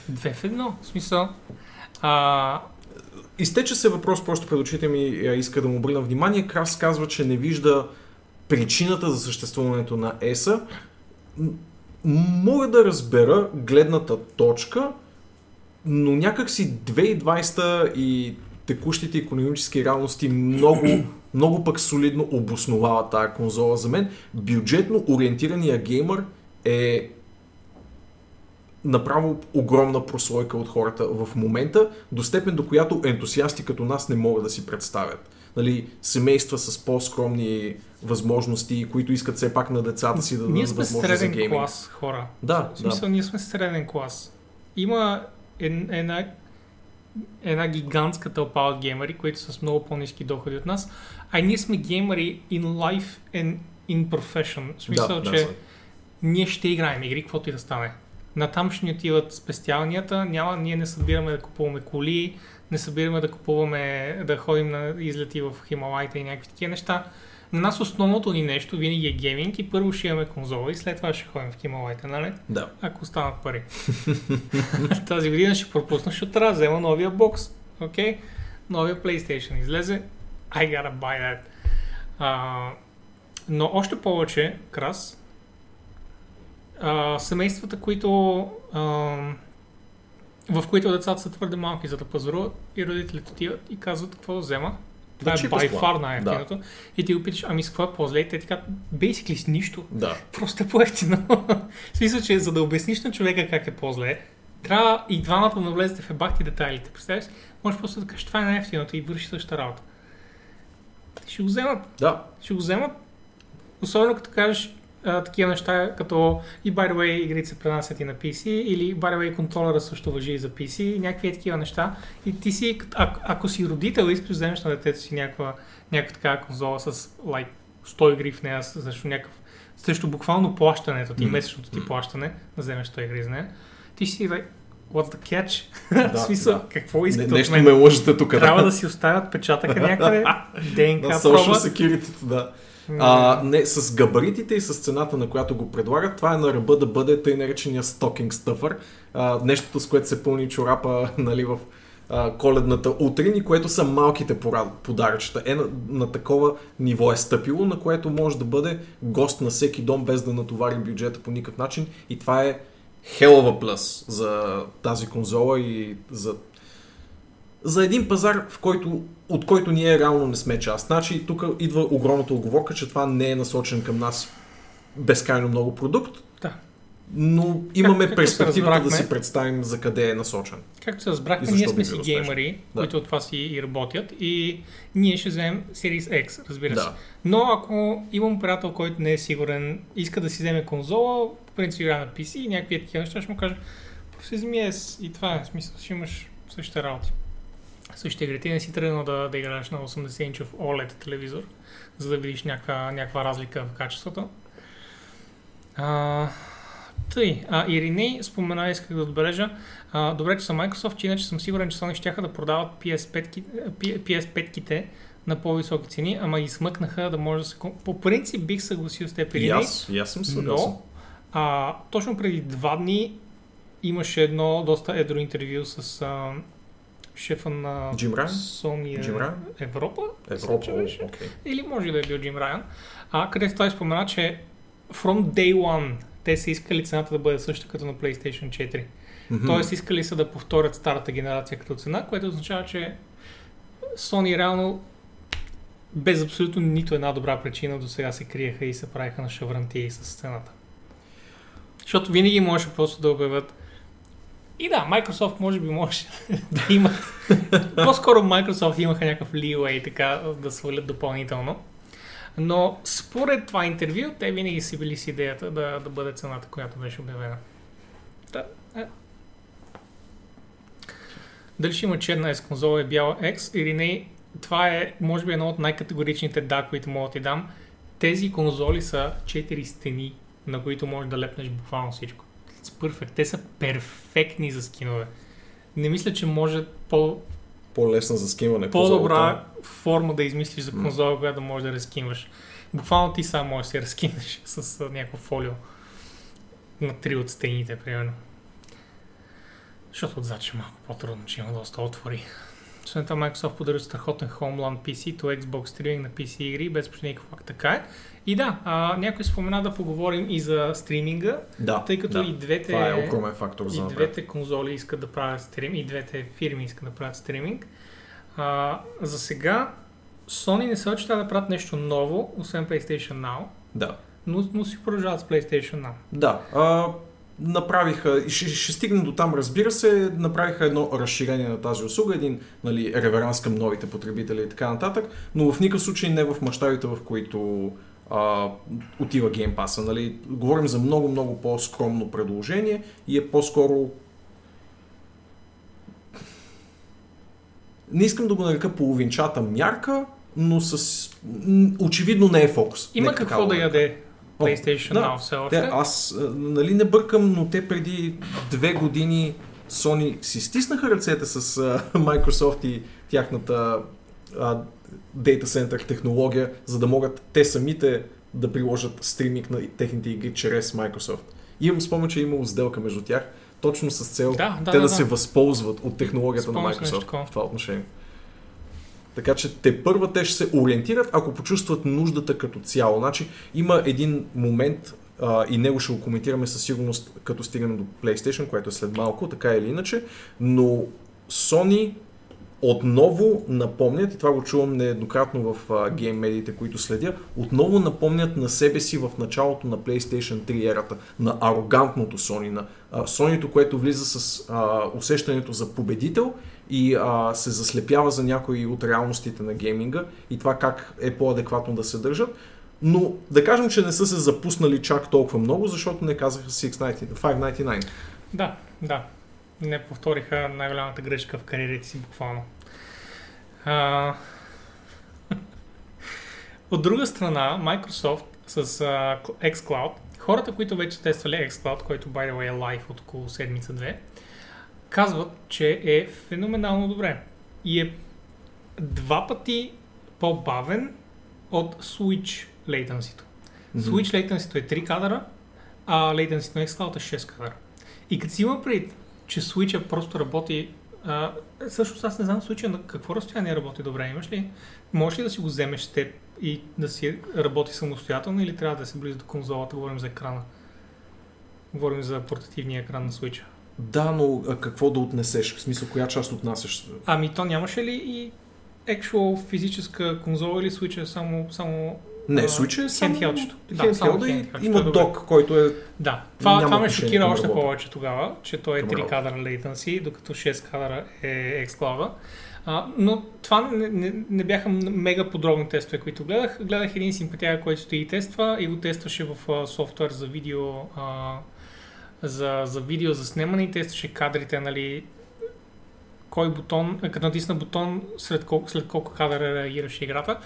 Две в едно, в смисъл. А, Изтече се въпрос просто пред очите ми, иска да му обърна внимание. Крас казва, че не вижда причината за съществуването на ЕСА. Мога да разбера гледната точка, но някак си 2020 и текущите економически реалности много, много пък солидно обосновава тази конзола. За мен бюджетно ориентирания геймър е направо огромна прослойка от хората в момента, до степен до която ентусиасти като нас не могат да си представят. Нали, семейства с по-скромни възможности, които искат все пак на децата си да ние дадат сме възможност за среден гейминг. клас хора. Да, В смисъл, ние сме среден клас. Има ед- една, една гигантска тълпа от геймери, които са с много по-низки доходи от нас, а ние сме геймери in life and in profession. В смисъл, да, че да. ние ще играем игри, каквото и да стане. Натам ще ни отиват спестиалнията, няма, ние не събираме да купуваме коли, не събираме да купуваме, да ходим на излети в Хималайта и някакви такива неща. На нас основното ни нещо винаги е гейминг и първо ще имаме конзола и след това ще ходим в Хималайта, нали? да. Ако останат пари. Тази година ще пропусна, защото трябва да взема новия бокс. Окей? Новия PlayStation излезе. I gotta buy that. А, но още повече, Крас, а, семействата, които а, в които децата са твърде малки за да пазаруват и родителите отиват и казват какво да взема. Това Да, е by far най-ефтиното. И ти го питаш, ами с какво е по-зле? Те казват, basically с нищо. Да. Просто е по-ефтино. в смисъл, че за да обясниш на човека как е по-зле, трябва и двамата да навлезете в ебахти детайлите. Представяш? си? Можеш просто да кажеш, това е най-ефтиното и върши същата работа. Ще го вземат. Да. Ще го вземат. Особено като кажеш а, такива неща, като и by the way игрите се пренасят и на PC, или by the way контролера също въжи и за PC, и някакви е такива неща. И ти си, а, ако си родител и искаш да вземеш на детето си някаква, някаква такава конзола с like, 100 игри в нея, също някакъв срещу буквално плащането ти, М. месечното ти плащане, да вземеш 100 игри за нея, ти ще си like, what's the catch? Да, в смисъл, да. какво Не, искате от нещо мен? ме лъжете тук. Трябва да си оставят печатъка някъде, ДНК на social security, да. А, не, с габаритите и с цената, на която го предлагат, това е на ръба да бъде тъй наречения стокинг стъфър. А, нещото, с което се пълни чорапа нали, в а, коледната утрин и което са малките подаръчета. Е, на, на такова ниво е стъпило, на което може да бъде гост на всеки дом без да натовари бюджета по никакъв начин. И това е хелова плюс за тази конзола и за за един пазар, в който, от който ние реално не сме част. Значи тук идва огромната оговорка, че това не е насочен към нас безкрайно много продукт, Да. но имаме се перспективата да си представим за къде е насочен. Както се разбрахме, ние сме си геймери, Да. които от това си и работят и ние ще вземем Series X, разбира се. Да. Но ако имам приятел, който не е сигурен, иска да си вземе конзола, по принцип игра на PC и някакви такива неща, ще му кажа, си вземи S и това е, смисъл, ще имаш същите работи. Същите игри. Ти не си тръгнал да, да играеш на 80 инчов OLED телевизор, за да видиш някаква, някаква разлика в качеството. А, тъй, а, Ириней спомена, исках да отбележа, а, добре, че са Microsoft, че иначе съм сигурен, че Sony ще да продават PS5-ки, PS5-ките на по-високи цени, ама ги смъкнаха да може да се... По принцип бих съгласил с теб, Ириней, аз, аз съм съгласен. но а, точно преди два дни имаше едно доста едро интервю с а, шефа на Джим Райан? Sony Джим Райан? Европа, Европа, окей. или може да е бил Джим Райан, а, където той спомена, че from day one те са искали цената да бъде съща като на PlayStation 4. Мгм. Тоест искали са да повторят старата генерация като цена, което означава, че Sony реално без абсолютно нито една добра причина до сега се криеха и се правиха на шаврантии с цената. Защото винаги можеше просто да обявят и да, Microsoft може би може да имат. По-скоро Microsoft имаха някакъв leeway така да свалят допълнително. Но според това интервю, те винаги си били с идеята да, да бъде цената, която беше обявена. Да, е. Дали ще има черна S конзола и бяла X или не, това е, може би, едно от най-категоричните да, които мога да ти дам. Тези конзоли са 4 стени, на които можеш да лепнеш буквално всичко. Perfect. Те са перфектни за скинове. Не мисля, че може по, По-лесна за скимване. по-добра форма да измислиш за конзола, която да можеш да разкинваш. Буквално ти сам можеш да си разкинеш с някакво фолио на три от стените, примерно. Защото отзад ще е малко по-трудно, че има доста отвори. Освен това, Microsoft поддържа страхотен Homeland PC, то Xbox стриминг на PC игри, без почти никакъв факт. Така е. И да, а, някой спомена да поговорим и за стриминга, Да, тъй като да. и двете... Това е огромен фактор за И двете конзоли искат да правят стрим, и двете фирми искат да правят стриминг. А, за сега Sony не се очита да правят нещо ново, освен PlayStation Now, Да. но, но си продължават с PlayStation Now. Да. А, направиха, ще, ще стигнем до там, разбира се, направиха едно разширение на тази услуга, един нали, реверанс към новите потребители и така нататък, но в никакъв случай не в мащабите, в които а, отива Game Pass. Нали. Говорим за много-много по-скромно предложение и е по-скоро не искам да го нарека половинчата мярка, но с... очевидно не е фокус. Има Нека какво така да яде PlayStation да. Now все те, още. аз а, нали не бъркам, но те преди две години Sony си стиснаха ръцете с а, Microsoft и тяхната а, Data Center технология, за да могат те самите да приложат стриминг на техните игри чрез Microsoft. И имам спомен, че е имало сделка между тях, точно с цел Да, да, те да, да, се да. възползват от технологията на Спомням нещо Microsoft в това отношение. Така че те първа те ще се ориентират, ако почувстват нуждата като цяло. Значи има един момент а, и него ще го коментираме със сигурност, като стигнем до PlayStation, което е след малко, така или иначе, но Sony отново напомнят, и това го чувам нееднократно в гейм медиите, които следя, отново напомнят на себе си в началото на PlayStation 3 ерата, на арогантното Sony, на а, Sony, което влиза с а, усещането за победител и а, се заслепява за някои от реалностите на гейминга и това как е по-адекватно да се държат. Но да кажем, че не са се запуснали чак толкова много, защото не казаха 699, 599. Да, да. Не повториха най-голямата грешка в кариерите си, буквално. А... От друга страна, Microsoft с а, xCloud. Хората, които вече тествали xCloud, който by the way е live от около седмица-две, казват, че е феноменално добре. И е два пъти по-бавен от Switch latency Switch latency е 3 кадъра, а latency на xCloud е 6 кадъра. И като си има пред, че Switch просто работи а, също аз не знам случая на какво разстояние работи добре. Имаш ли? Можеш ли да си го вземеш теб и да си работи самостоятелно или трябва да се близо до конзолата? Говорим за екрана. Говорим за портативния екран на Switch. Да, но а какво да отнесеш? В смисъл, коя част отнасяш? Ами то нямаше ли и actual физическа конзола или Switch е само, само не, Switch е само handheld Да, само и има док, който е... Да, това, това ме шокира още повече тогава, че той е 3 кадъра latency, докато 6 кадъра е xCloud. А, но това не, не, не бяха мега подробни тестове, които гледах. Гледах един симпатия, който стои и тества и го тестваше в а, софтуер за видео, а, за, за видео за снимане и тестваше кадрите, нали, кой бутон, като натисна бутон, след колко, след колко кадъра реагираше играта.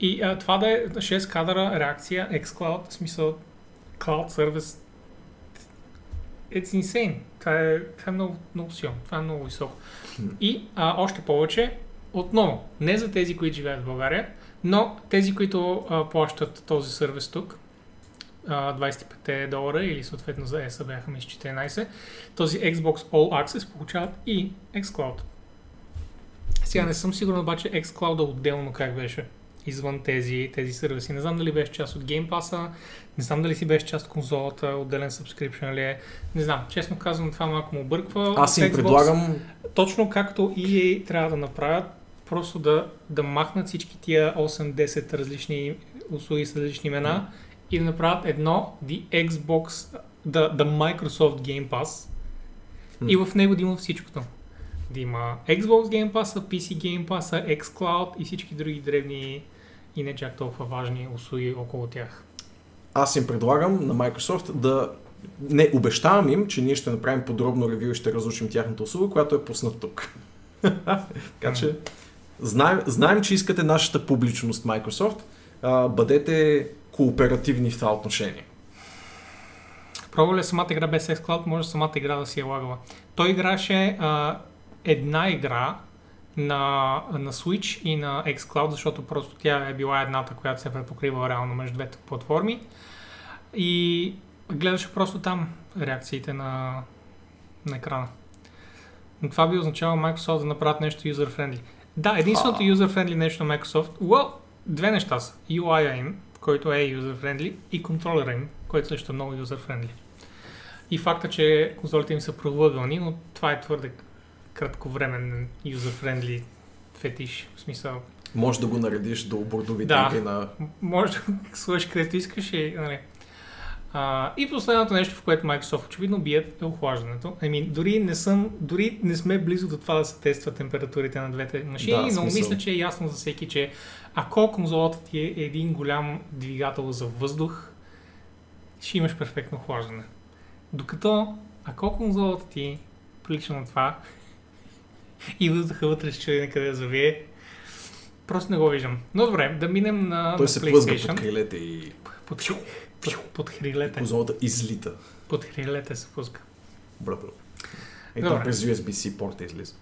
И а, това да е 6 кадъра реакция, xCloud, в смисъл Cloud Service, it's insane. Това е, това е много, много силно, това е много високо. И а, още повече, отново, не за тези, които живеят в България, но тези, които а, плащат този сервис тук, 25 долара или съответно за ESA бяха ми 14, този Xbox All Access получават и xCloud. Сега не съм сигурен обаче xCloud отделно как беше извън тези, тези сервиси. Не знам дали беше част от Game Pass, не знам дали си беше част от конзолата, отделен subscription ли е. Не знам, честно казвам, това малко му обърква. Аз им предлагам... Точно както EA трябва да направят, просто да, да махнат всички тия 8-10 различни услуги с различни имена mm. и да направят едно The Xbox, the, the Microsoft Game Pass mm. и в него да има всичкото да има Xbox Game Pass, PC Game Pass, xCloud и всички други древни и не чак толкова важни услуги около тях. Аз им предлагам на Microsoft да не обещавам им, че ние ще направим подробно ревю и ще разучим тяхната услуга, която е пуснат тук. така че знаем, знаем, че искате нашата публичност Microsoft. А, бъдете кооперативни в това отношение. Пробва ли самата игра без xCloud, може самата игра да си е лагала. Той играше а, една игра на, на Switch и на xCloud, защото просто тя е била едната, която се е препокрива реално между двете платформи. И гледаше просто там реакциите на, на екрана. Но това би означавало Microsoft да направят нещо user-friendly. Да, единственото user-friendly нещо на Microsoft, well, две неща са. UI им, който е user-friendly, и контролера им, който също е много user-friendly. И факта, че конзолите им са провъгълни, но това е твърде кратковременен user-friendly фетиш. В смисъл... Може да го наредиш до бордовите да, на... може да го сложиш където искаш и... Нали. А, и последното нещо, в което Microsoft очевидно бият е охлаждането. Ами, дори не съм, дори не сме близо до това да се тества температурите на двете машини, да, но мисля, че е ясно за всеки, че ако конзолата ти е един голям двигател за въздух, ще имаш перфектно охлаждане. Докато, ако конзолата ти прилича на това, и въздуха вътре ще чуди къде завие. Просто не го виждам. Но добре, да минем на Той на се плъзга под крилете и... Под, под, под хрилете. Конзолата излита. Под хрилете се пуска. Бра, бра. Там през USB-C порта излиза.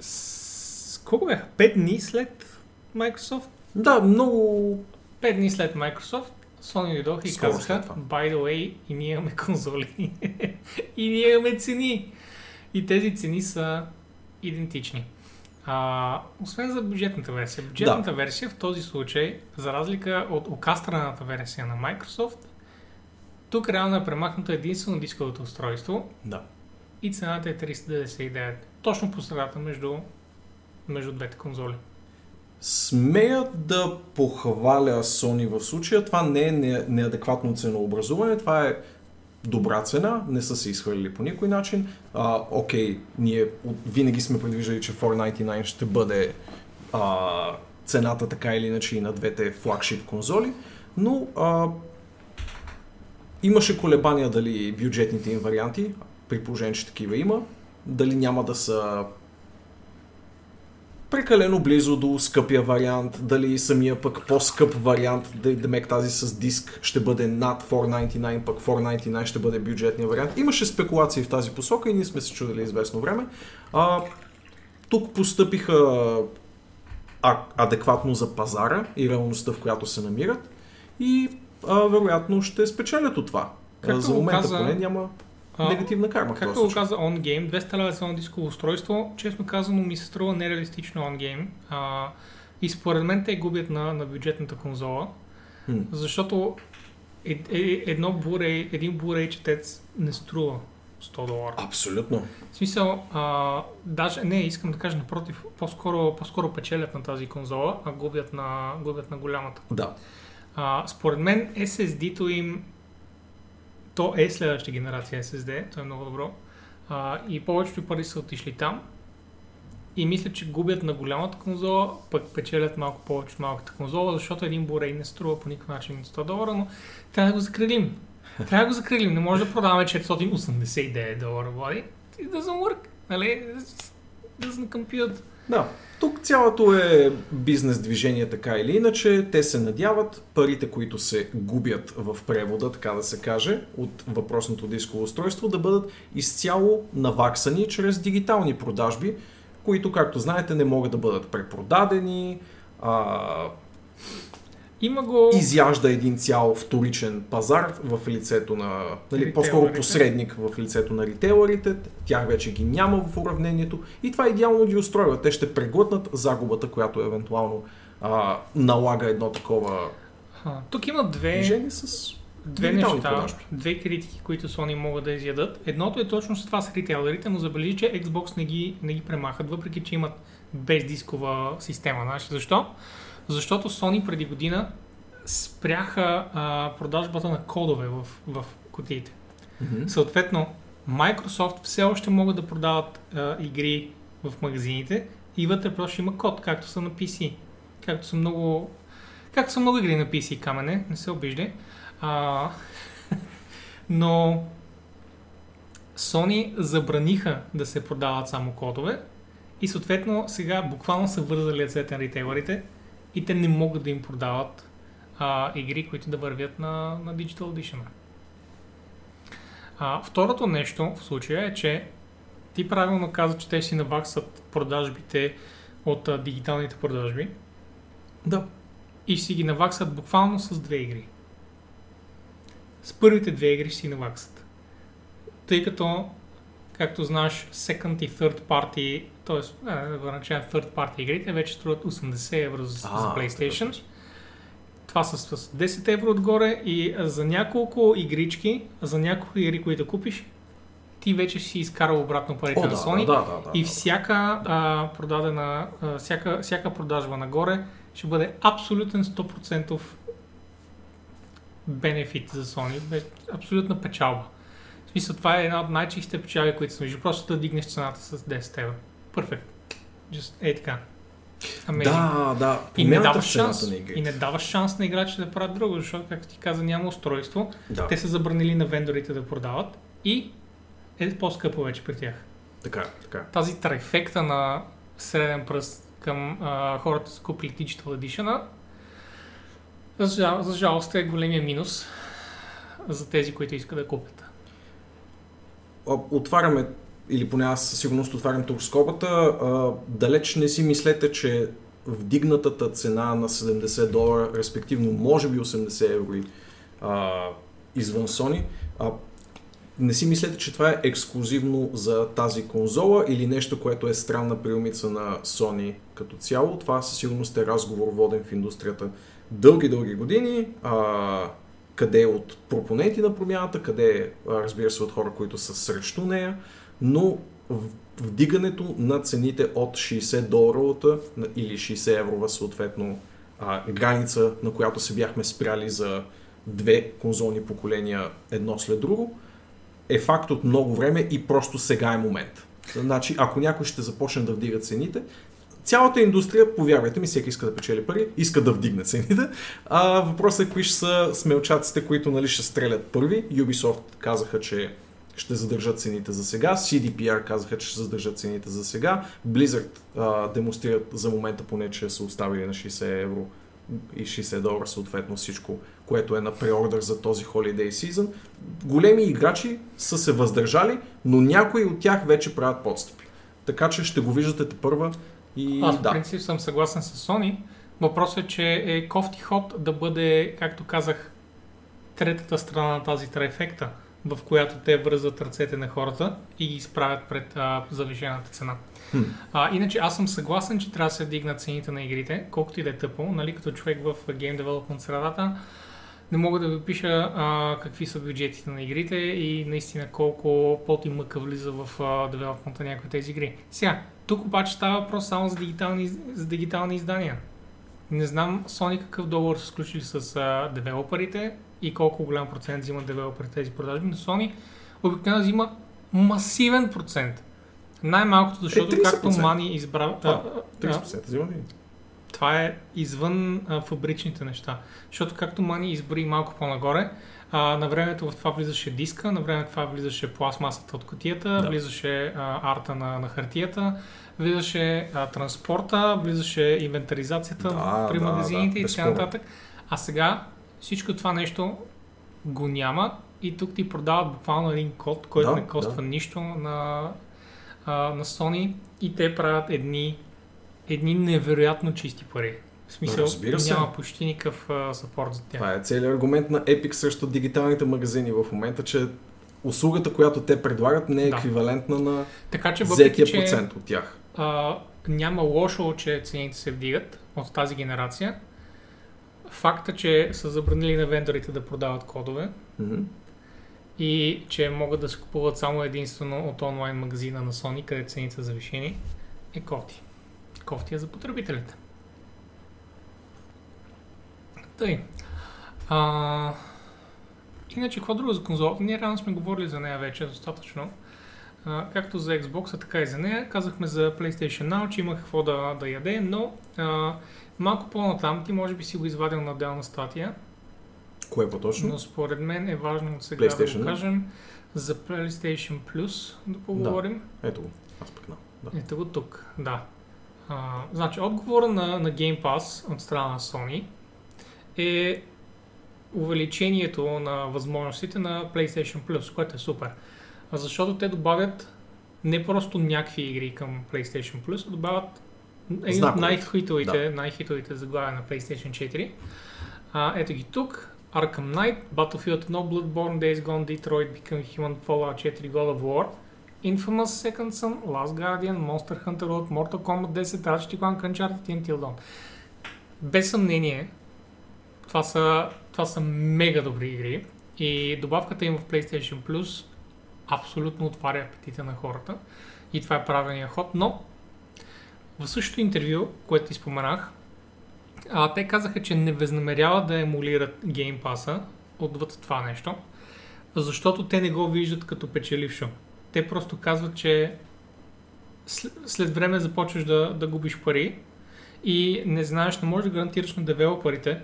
С... Колко бяха? 5 дни след Microsoft? Да, много... 5 дни след Microsoft Sony дойдоха и казаха, by the way, и ние имаме конзоли. и ние имаме цени. И тези цени са идентични. А, освен за бюджетната версия. Бюджетната да. версия в този случай, за разлика от окастрената версия на Microsoft, тук реално е премахнато единствено дисковото устройство. Да. И цената е 399. Точно по средата между, между двете конзоли. Смея да похваля Sony в случая. Това не е неадекватно ценообразуване, това е добра цена, не са се изхвърлили по никой начин. А, окей, ние винаги сме предвиждали, че 499 ще бъде а, цената така или иначе и на двете флагшип конзоли, но а, имаше колебания дали бюджетните им варианти, при положение, че такива има, дали няма да са прекалено близо до скъпия вариант, дали самия пък по-скъп вариант, демек тази с диск ще бъде над 499, пък 499 ще бъде бюджетния вариант. Имаше спекулации в тази посока и ние сме се чудили известно време. А, тук постъпиха а, адекватно за пазара и реалността, в която се намират и а, вероятно ще спечелят от това. Както за момента каза, поне няма А, негативна карма. Както го каза OnGame, 200 лева за едно дисково устройство, честно казано ми се струва нереалистично OnGame. А, и според мен те губят на, на бюджетната конзола, Хм. защото е, е, едно Blu-ray, един Blu-ray четец не струва 100 долара. Абсолютно. В смисъл, а, даже не, искам да кажа напротив, по-скоро, по-скоро печелят на тази конзола, а губят на, губят на голямата. Да. А, според мен SSD-то им то е следваща генерация SSD, то е много добро. А, и повечето пари са отишли там. И мисля, че губят на голямата конзола, пък печелят малко повече от малката конзола, защото един Blu-ray не струва по никакъв начин 100 долара, но трябва да го закрилим. Трябва да го закрилим. Не може да продаваме 489 долара, Влади. It doesn't work. Нали? It doesn't compute. Да. Тук цялото е бизнес движение така или иначе. Те се надяват парите, които се губят в превода, така да се каже, от въпросното дисково устройство, да бъдат изцяло наваксани чрез дигитални продажби, които, както знаете, не могат да бъдат препродадени, а, Има го... изяжда един цял вторичен пазар в лицето на, нали, по-скоро посредник в лицето на ритейлерите, тях вече ги няма в уравнението и това идеално ги устройва. Те ще преглътнат загубата, която евентуално а, налага едно такова А, тук има две... с две неща, продажби. две критики, които Sony могат да изядат. Едното е точно с това с ритейлерите, но забележи, че Xbox не ги, не ги премахат, въпреки че имат бездискова система. Знаеш защо? Защото Sony преди година спряха а, продажбата на кодове в, в кутиите. Мгм. Съответно, Microsoft все още могат да продават а, игри в магазините и вътре просто има код, както са на PC. Както са много, както са много игри на PC, камене, не се обиждай. А, но Sony забраниха да се продават само кодове и съответно сега буквално са вързали ръцете на ритейлерите и те не могат да им продават а, игри, които да вървят на, на Digital Edition. А, второто нещо в случая е, че ти правилно каза, че те си наваксат продажбите от а, дигиталните продажби Да. и си ги наваксат буквално с две игри. С първите две игри си наваксат. Тъй като, както знаеш, second и third party, т.е. да наречем third party игрите, вече струват 80 евро за, за А, PlayStation. Това са с 10 евро отгоре и за няколко игрички, за няколко игри, които да купиш, ти вече си изкарал обратно парите О, на да, Sony. да, да, да, И да. всяка а, продадена, а, всяка, всяка продажба нагоре ще бъде абсолютен 100% бенефит за Sony, абсолютна печалба. Смисъл, това е една от най-чистите печали, които съм виждал. Просто да дигнеш цената с 10 евро. Перфект. Just е така. Amazing. Да, да. И не даваш шанс. на. И не даваш шанс на играчите да правят друго, защото, както ти каза, няма устройство. Да, Те са забранили на вендорите да продават и е по-скъпо вече при тях така, така. тази трайфекта на среден пръст към а, хората са купили Digital Edition, за, жал, за жалост е големия минус за тези, които искат да купят. Отваряме, или поне аз със сигурност отварям тук скобата, а, далеч не си мислете, че вдигнатата цена на 70 долара, респективно може би 80 евро извън Sony, а, не си мислете, че това е ексклюзивно за тази конзола или нещо, което е странна приумица на Sony като цяло. Това със сигурност е разговор воден в индустрията дълги-дълги години. А, къде е от пропоненти на промяната, къде е, разбира се, от хора, които са срещу нея, но вдигането на цените от 60 доларовата или 60 еврова съответно а, граница, на която се бяхме спряли за две конзолни поколения едно след друго, е факт от много време и просто сега е момент. Значи, ако някой ще започне да вдига цените, цялата индустрия, повярвайте ми, всеки иска да печели пари, иска да вдигне цените. А въпросът е кои ще са смелчаците, които нали, ще стрелят първи. Ubisoft казаха, че ще задържат цените за сега. CDPR казаха, че ще задържат цените за сега. Blizzard а, демонстрират за момента поне, че са оставили на 60 евро и 60 долара съответно всичко, което е на преордър за този Holiday Season. Големи играчи са се въздържали, но някои от тях вече правят подстъпи. Така че ще го виждате те първа и Аз в да. принцип съм съгласен с Sony. Въпросът е, че е кофти ход да бъде, както казах, третата страна на тази трайфекта, в която те връзват ръцете на хората и ги изправят пред а, завишената цена. Хм. А, иначе аз съм съгласен, че трябва да се дигнат цените на игрите, колкото и да е тъпо, нали, като човек в Game Development средата. Не мога да ви пиша а, какви са бюджетите на игрите и наистина колко пот и мъка влиза в а, девелопмента на някои от тези игри. Сега, тук обаче става въпрос само за дигитални, за дигитални издания. Не знам Sony какъв договор са сключили с а, девелоперите и колко голям процент взимат девелоперите тези продажби, но Sony обикновено взима масивен процент. Най-малкото, защото Е, 30%. както Мани избра... А, а, а, 30% взимам ли? това е извън а, фабричните неща. Защото както Мани изброи малко по-нагоре, а, на времето в това влизаше диска, на времето това влизаше пластмасата от котията, Да. влизаше а, арта на, на хартията, влизаше а, транспорта, влизаше инвентаризацията Да, при да, магазините да, и така нататък. А сега всичко това нещо го няма и тук ти продават буквално един код, който Да, не коства да. нищо на, а, на Sony и те правят едни, едни невероятно чисти пари. В смисъл, Разбира се. няма почти никакъв а, съпорт за тях. Това е целият аргумент на Epic срещу дигиталните магазини в момента, че услугата, която те предлагат, не е Да. еквивалентна на Така че взетия че процент от тях. а, няма лошо, че цените се вдигат от тази генерация, факта, че са забранили на вендорите да продават кодове Мгм. и че могат да се купуват само единствено от онлайн магазина на Sony, където цените са завишени, е кофти. Кофти е за потребителите. Тъй. А, иначе, какво друго за конзолата? Ние рано сме говорили за нея вече достатъчно. А, както за Xbox, така и за нея. Казахме за PlayStation Now, че има какво да, да яде, но а, малко по-натам ти може би си го извадил на отделна статия, Кое по-точно? но според мен е важно от сега да го да? кажем. За PlayStation Plus да поговорим. Ето го. Аз пък да. да. Ето го тук, да. А, значи, отговора на, на Game Pass от страна на Sony е увеличението на възможностите на PlayStation Plus, което е супер. Защото те добавят не просто някакви игри към PlayStation Plus, а добавят един от най-хитовите, най-хитовите заглавия на PlayStation 4. А, ето ги тук. Arkham Knight, Battlefield 1, Bloodborne, Days Gone, Detroit, Become Human, Fallout 4, God of War, Infamous Second Son, Last Guardian, Monster Hunter World, Mortal Kombat 10, Ratchet Clank, Uncharted и Until Dawn. Без съмнение, това са, това са мега добри игри. И добавката им в PlayStation Plus абсолютно отваря апетита на хората. И това е правилният ход, но в същото интервю, което ти споменах, а, те казаха, че не възнамеряват да емулират Pass-а отвъд това нещо, защото те не го виждат като печелившо. Те просто казват, че след време започваш да, да губиш пари и не знаеш, не можеш да гарантираш на девелоперите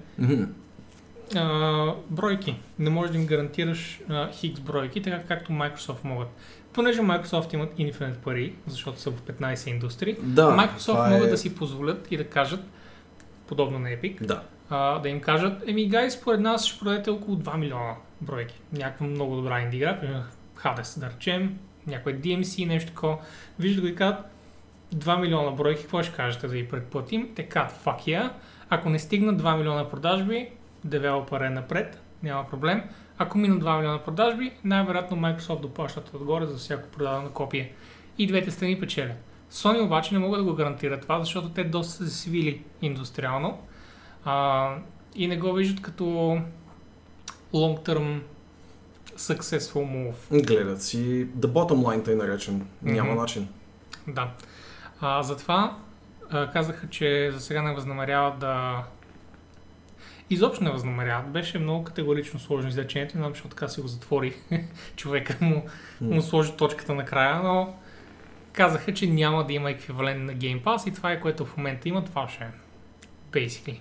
а, бройки. Не можеш да им гарантираш а, хикс бройки, така както Microsoft могат. Понеже Microsoft имат infinite пари, защото са в 15 индустрии, Да, Microsoft това могат е... да си позволят и да кажат, подобно на Epic, Да. а, да им кажат, еми гай, според нас ще продадете около 2 милиона бройки. Някаква много добра инди игра, примерно Hades, да речем, някой DMC, нещо такова. Виждат го и казват, 2 милиона бройки, какво ще кажете да ги предплатим? Казват, fuck yeah. Ако не стигнат 2 милиона продажби, девелопър е напред, няма проблем. Ако минат 2 милиона продажби, най-вероятно Microsoft доплащат отгоре за всяко продадено копие. И двете страни печелят. Sony обаче не могат да го гарантират това, защото те доста се свили индустриално а, и не го виждат като long-term successful move. Гледат си the bottom line, тъй наречен. Няма Мгм. начин. Да. А, затова а, казаха, че за сега не възнамеряват да... Изобщо не възнамеряват. Беше много категорично сложно изречението, не знам, защото така си го затвори човека му, му сложи точката накрая, но казаха, че няма да има еквивалент на Game Pass и това е което в момента има, това ще е. Basically.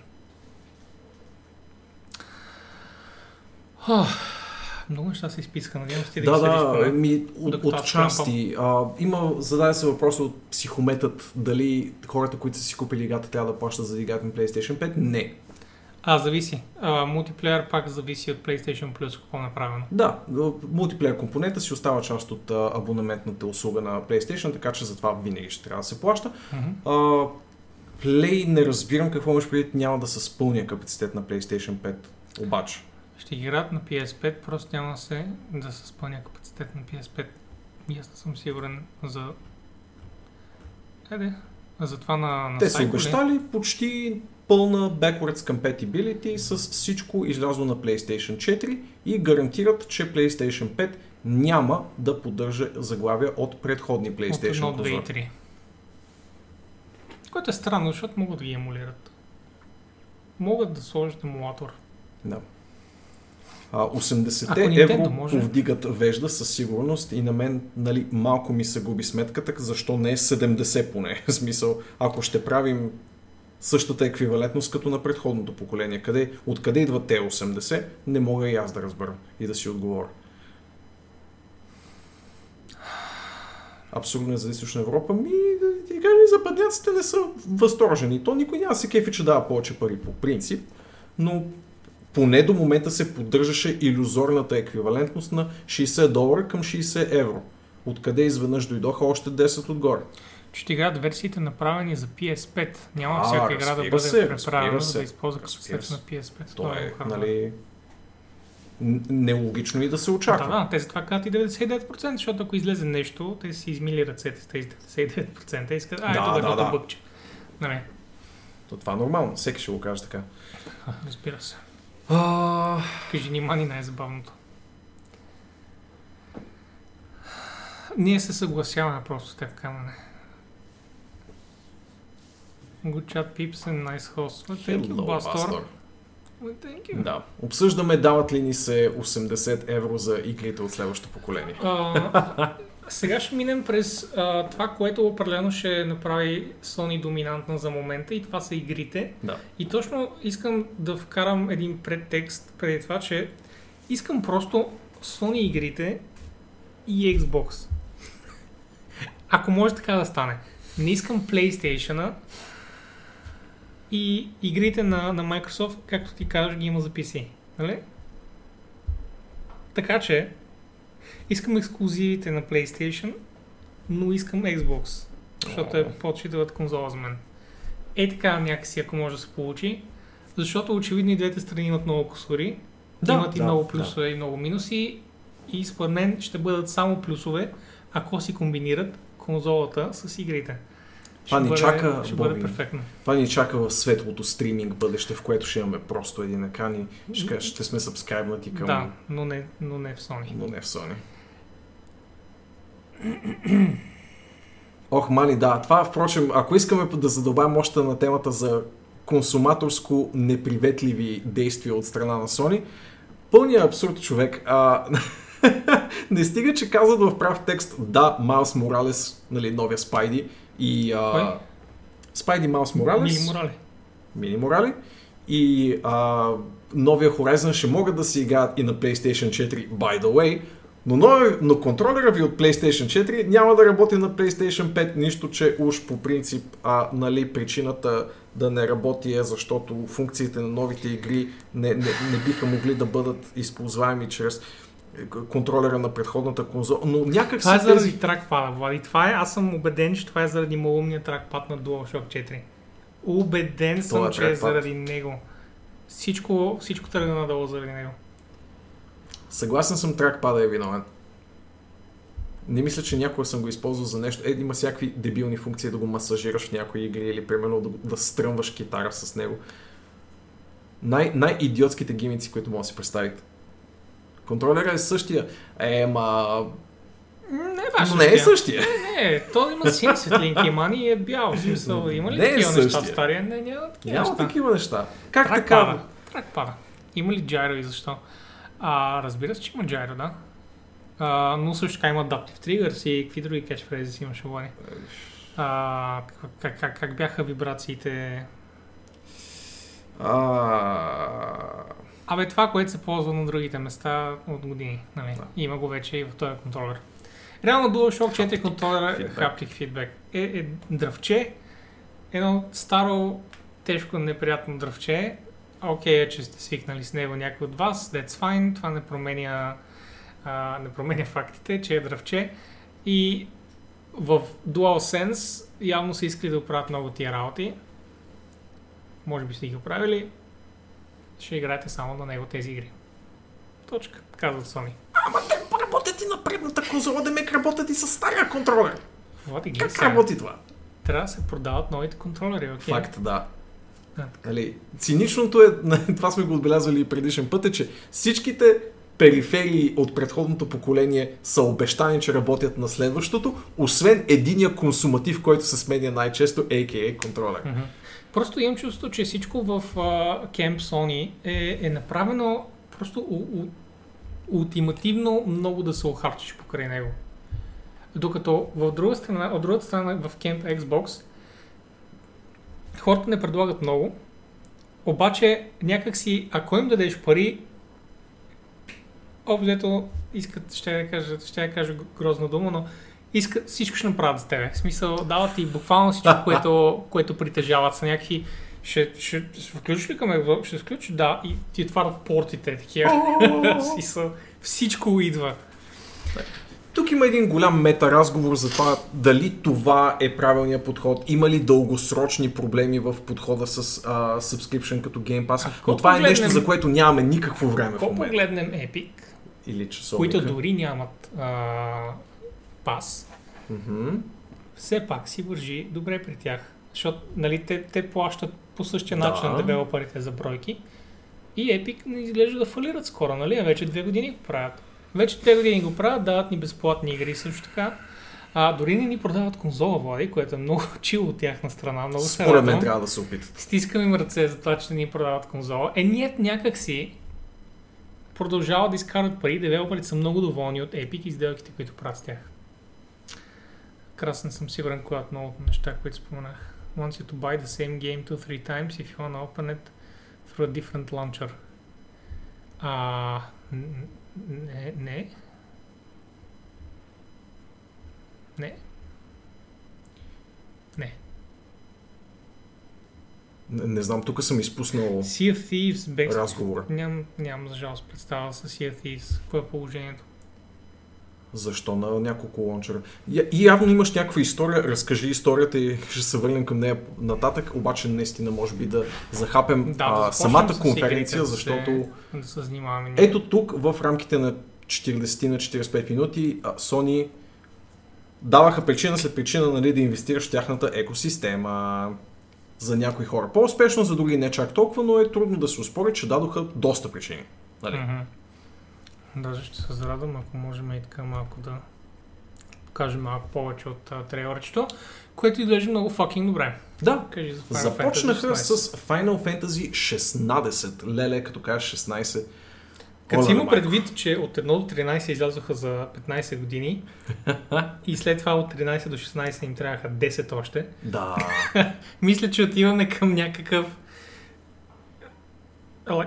Ох, Много неща се изписаха, надявам се ти Да, ги следиш да, поне. ми, от, части. А, има, зададе се въпрос от психометът, дали хората, които са си купили играта, трябва да плащат за да играят на PlayStation 5. Не. А, зависи. А, мултиплеер пак зависи от PlayStation Plus, какво е направено. Да, мултиплеер компонента си остава част от а, абонаментната услуга на PlayStation, така че затова винаги ще трябва да се плаща. Мгм. А, Play не разбирам какво имаш предвид, няма да се спълня капацитет на PlayStation 5. Обаче. Ще играят на PS5, просто няма се да се спълня капацитет на PS5. И аз не съм сигурен за... Еде, за това на, на Те са обещали почти пълна backwards compatibility с всичко излязло на PlayStation 4 и гарантират, че PlayStation 5 няма да поддържа заглавия от предходни От PlayStation 1, 2 конзоли. и 3. Което е странно, защото могат да ги емулират. Могат да сложат емулатор. Да. А, 80 Ако Nintendo евро може. повдигат вежда със сигурност и на мен нали, малко ми се губи сметката, защо не е 70 поне. В смисъл, ако ще правим същата еквивалентност като на предходното поколение. Къде, откъде идват те 80, не мога и аз да разбера и да си отговоря. Абсурдно е за източна Европа. Ми, да ти кажа, западняците не са възторжени. То никой няма да се кефи, че дава повече пари по принцип, но поне до момента се поддържаше иллюзорната еквивалентност на 60 долара към 60 евро. Откъде изведнъж дойдоха още 10 отгоре. Ще играят версиите направени за PS5. Няма А, всяка игра да бъде се, преправена, за да се. използва се. на PS5. То Това е, хардвер. нали, нелогично и да се очаква. Да, да, те затова казват и 99%, защото ако излезе нещо, те си измили ръцете с тези 99% и искат, а, ето Да, да, да, бъкче. Нали, То това е нормално, всеки ще го каже така. разбира се. А, Кажи ни мани най-забавното. Ние се съгласяваме просто с теб, Камене. Good chat peeps and nice host. Well, thank you, hello, Bastor. Bastor. Well, thank you. Да. Обсъждаме дават ли ни се 80 евро за игрите от следващото поколение. А, сега ще минем през а, това, което определено ще направи Sony доминантна за момента и това са игрите. Да. И точно искам да вкарам един предтекст преди това, че искам просто Sony игрите и Xbox. Ако може така да стане. Не искам PlayStation и игрите на, на Microsoft, както ти казваш, ги има за PC. Нали? Така че, искам ексклюзивите на PlayStation, но искам Xbox. Защото е по-читавата конзола за мен. Е така някакси, ако може да се получи. Защото очевидно и двете страни имат много косури. Да, имат и да, много да. плюсове и много минуси. И според мен ще бъдат само плюсове, ако си комбинират конзолата с игрите. Това ни чака, ще бъде перфектно. Това ни чака в светлото стриминг бъдеще, в което ще имаме просто един екран и ще, ще сме сабскайбнати към... Да, но не, но не в Sony. Но не в Sony. Ох, мани, да. Това, впрочем, ако искаме да задълбаем още на темата за консуматорско неприветливи действия от страна на Sony, пълният абсурд човек. А, не стига, че казват в прав текст да, Майлз Моралес, нали, новия Спайди и... Кой? А, Спайди Майлз Моралес. Мили Морали. Мини Морали. И а, новия Horizon ще могат да си играят и на PlayStation 4, by the way, но, нови, но контролера ви от PlayStation 4 няма да работи на PlayStation 5, нищо, че уж по принцип а, нали, причината да не работи е защото функциите на новите игри не, не, не биха могли да бъдат използваеми чрез контролера на предходната конзола, но някак Това е заради тези... тракпада, Влади. Това е, аз съм убеден, че това е заради малумния тракпад на DualShock 4. Убеден съм, е че е заради него. Всичко, всичко тръгна надолу заради него. Съгласен съм, тракпада е виновен. Не мисля, че някога съм го използвал за нещо. Е, има всякакви дебилни функции да го масажираш в някои игри или примерно да, да стръмваш китара с него. Най- най-идиотските гимици, които може да си представите. Контролера е същия. Е, ма... Не е Но важно. не е същия. Не, то има сини светлинки, мани и е бял. Смисъл, има ли Не е такива неща същия. в стария? Не, няма такива Няма неща. такива неща. Как Трак така? пада. Трак пада. Има ли gyro и защо? А, разбира се, че има gyro, да. А, но също така има Adaptive Triggers и какви други catchphrases имаше, Влади. А, как, как, как бяха вибрациите? А... Абе, това, което се ползва на другите места от години. Нали? Да. Има го вече и в този контролер. Реално DualShock 4 контролера. Haptic Feedback е, е дръвче, едно старо, тежко, неприятно дръвче. Окей, е, че сте свикнали с него някой от вас, that's fine, това не променя, а, не променя фактите, че е дръвче. И в DualSense явно са искали да оправят много тия работи. Може би сте ги оправили. Ще играете само на него тези игри. Точка, казват Sony. Ама те работят и на предната конзола, да мек работят и с стария контролер. Вот и ги Как сега. работи това? Трябва да се продават новите контролери, окей? Факт, да. А, Нали, циничното е, това сме го отбелязали и предишен път, е, че всичките периферии от предходното поколение са обещани, че работят на следващото, освен единия консуматив, който се сменя най-често, a.k.a. контролер. Мгм. Просто имам чувство, че всичко в uh, Camp Sony е, е направено просто у, у, ултимативно много да се охарчиш покрай него. Докато в друга страна, от другата страна в Camp Xbox хората не предлагат много, обаче някакси, ако им дадеш пари, обзето искат, ще я кажа, ще я кажа грозна дума, но искат, всичко ще направят с тебе. В смисъл, дават ти буквално всичко, което, което притежават са някакви ще, ще, ще включиш ли към Xbox? Ще включиш, да, и ти отварят портите, такива. Всичко идва. Тук има един голям мета разговор за това дали това е правилният подход, има ли дългосрочни проблеми в подхода с а, subscription като Game Pass, Ако но това е нещо, за което нямаме никакво време Ако погледнем Epic, Или часовника. които дори нямат а, пас, Мгм. все пак си вържи добре при тях. Защото нали, те, те плащат по същия Да. начин на девелоперите за бройки. И Epic не изглежда да фалират скоро, нали? А вече две години го правят. Вече две години го правят, дават ни безплатни игри също така. А, дори не ни продават конзола, Влади, което е много чил от тяхна страна. Много се Според мен трябва да се опитат. Стискам им ръце за това, че не ни продават конзола. Е, ние някакси продължават да изкарват пари. Девелоперите са много доволни от Epic и сделките, които правят с тях. Красен съм сигурен, много от неща, които споменах. Wants you to buy the same game two, three times if you want to open it through a different launcher. А, не, не. Не. Не. Не, не знам, тук съм изпуснал Sea of Thieves бе... разговора. Ням, нямам за жалост представа с Sea of Thieves. Какво е положението? Защо на няколко лончера? И, явно имаш някаква история, разкажи историята и ще се върнем към нея нататък, обаче наистина може би да захапем Да, а, самата конференция, защото Да се занимаваме. ето тук в рамките на 40 на 45 минути Sony даваха причина след причина нали, да инвестираш в тяхната екосистема за някои хора. По-успешно, за други не чак толкова, но е трудно да се успори, че дадоха доста причини. Нали? Мгм. Даже ще се зарадвам, ако можем и така малко да покажем малко повече от а, трейлърчето, което изглежда много fucking добре. Да, Кажи за Final Започнаха Fantasy с Final Fantasy 16. Леле, като кажеш 16. Като си има предвид, че от 1 до 13 излязоха за 15 години и след това от 13 до 16 им трябваха 10 още, Да. мисля, че отиваме към някакъв...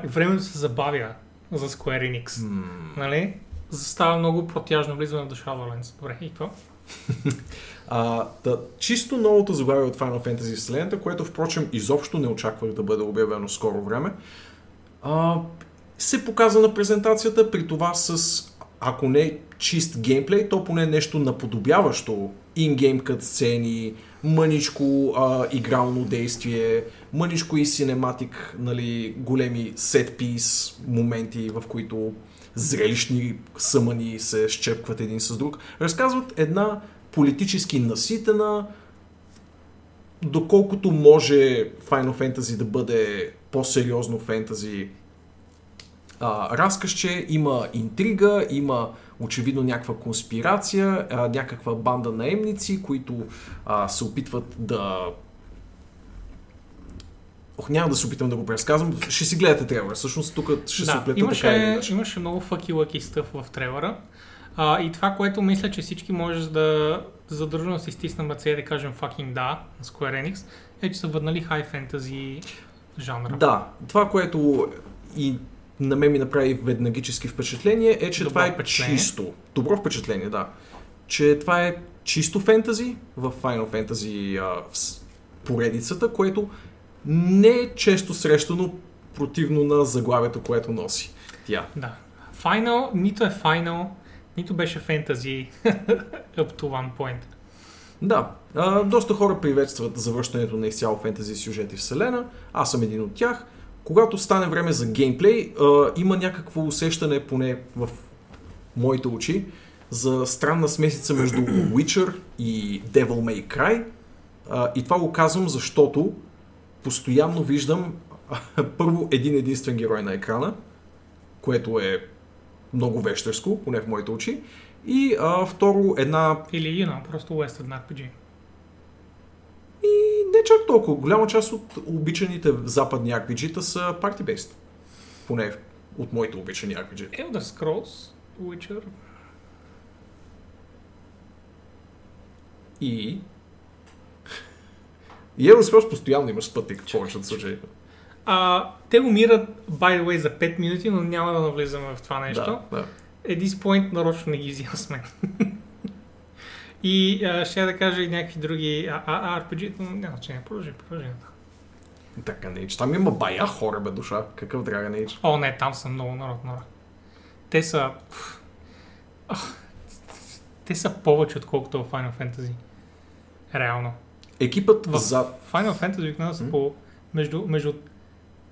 Времето се забавя за Square Enix. М, Нали? Става много протяжно влизане в The Shadowlands. Добре, и какво? А, да, чисто новото заглавие от Final Fantasy вселената, което впрочем изобщо не очаквах да бъде обявено скоро време, а, се показа на презентацията, при това с, ако не чист геймплей, то поне нещо наподобяващо ингейм кът сцени, мъничко а, игрално действие, мъничко и синематик, нали, големи сет-пис моменти, в които зрелищни съмъни се щепкват един с друг. Разказват една политически наситена, доколкото може Final Fantasy да бъде по-сериозно фентази а, разкazче, има интрига, има очевидно някаква конспирация, а, някаква банда наемници, които а, се опитват да... Ох, няма да се опитам да го преразказвам. Ще си гледате трейлера. Всъщност тук ще се да, оплета имаше, така или иначе. имаше много фъки лъки стъв в трейлера. А, и това, което мисля, че всички можеш да задружно си стиснем ръце и да кажем fucking да на Square Enix, е, че са върнали хай фентази жанра. Да, това, което и на мен ми направи веднагически впечатление, е, че Добро това е впечатление. чисто. Добро впечатление, да. Че това е чисто фентази в Final Fantasy а, поредицата, което не е често срещано противно на заглавието, което носи тя. Да. Final, нито е Final, нито беше фентази up to one point. Да, а, доста хора приветстват завръщането на изцяло фентази сюжети в Вселена. Аз съм един от тях. Когато стане време за геймплей, а, има някакво усещане, поне в моите очи, за странна смесица между Witcher и Devil May Cry. А, и това го казвам, защото постоянно виждам първо един единствен герой на екрана, което е много вещерско, поне в моите очи. И а, второ една Или, know, просто Western RPG. Не чак толкова. Голяма част от обичаните западни RPG-та са party-based. Поне от моите обичани RPG. Elder Scrolls, Witcher, И... И Elder Scrolls постоянно имаш спътник в повечето случаи. А, те умират, by the way, за 5 минути, но няма да навлизаме в това нещо. Да, да. At this point нарочно не ги взимам с мен. И а, ще я да кажа и някакви други а, а, RPG, но няма че не продължи, продължи. Така не Там има бая хора, бе, душа. Какъв Dragon Age. О, не, там са много народ, народ. Те са... ах, те са повече, отколкото в Final Fantasy. Реално. Екипът В за... Final Fantasy обикновено са по... Между, между,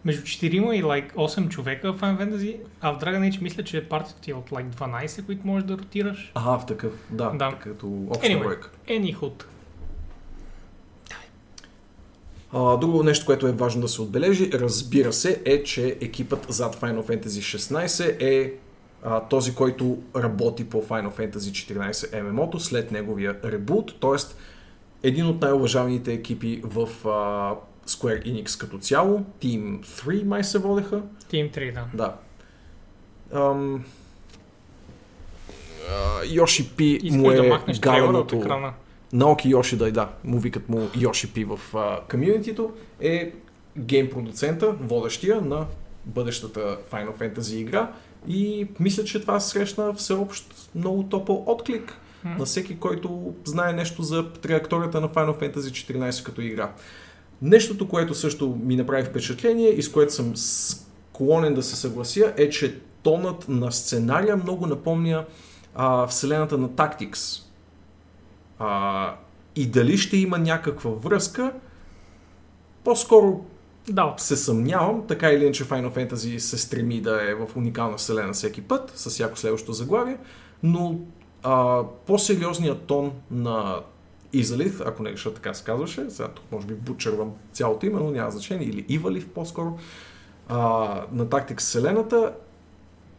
между 4 и like, 8 човека в Final Fantasy, а в Dragon Age мисля, че партията ти е от like, 12, които можеш да ротираш. Ага, в такъв, да, Да. като обща Anyway. бройка. Anyhood. А, друго нещо, което е важно да се отбележи, разбира се, е, че екипът зад Final Fantasy 16 е а, този, който работи по Final Fantasy 14 MMO-то след неговия ребут, т.е. един от най-уважаваните екипи в а, Square Enix като цяло, Team 3 май се водеха. Team 3, да. Да. Ам... Йоши Пи му да е от галеното... Наоки Йоши да, да, му викат му Йоши Пи в комьюнитито, е гейм продуцента, водещия на бъдещата Final Fantasy игра и мисля, че това срещна всеобщ много топъл отклик М. на всеки, който знае нещо за траекторията на Final Fantasy 14 като игра. Нещото, което също ми направи впечатление и с което съм склонен да се съглася, е, че тонът на сценария много напомня а, вселената на Tactics. А, и дали ще има някаква връзка, по-скоро Да, се съмнявам, така или иначе Final Fantasy се стреми да е в уникална вселена всеки път, с всяко следващо заглавие, но а, по-сериозният тон на Изалив, ако не реша така се казваше, сега тук може би бутчервам цялото име, но няма значение, или Ивалив по-скоро, а, на Tactics вселената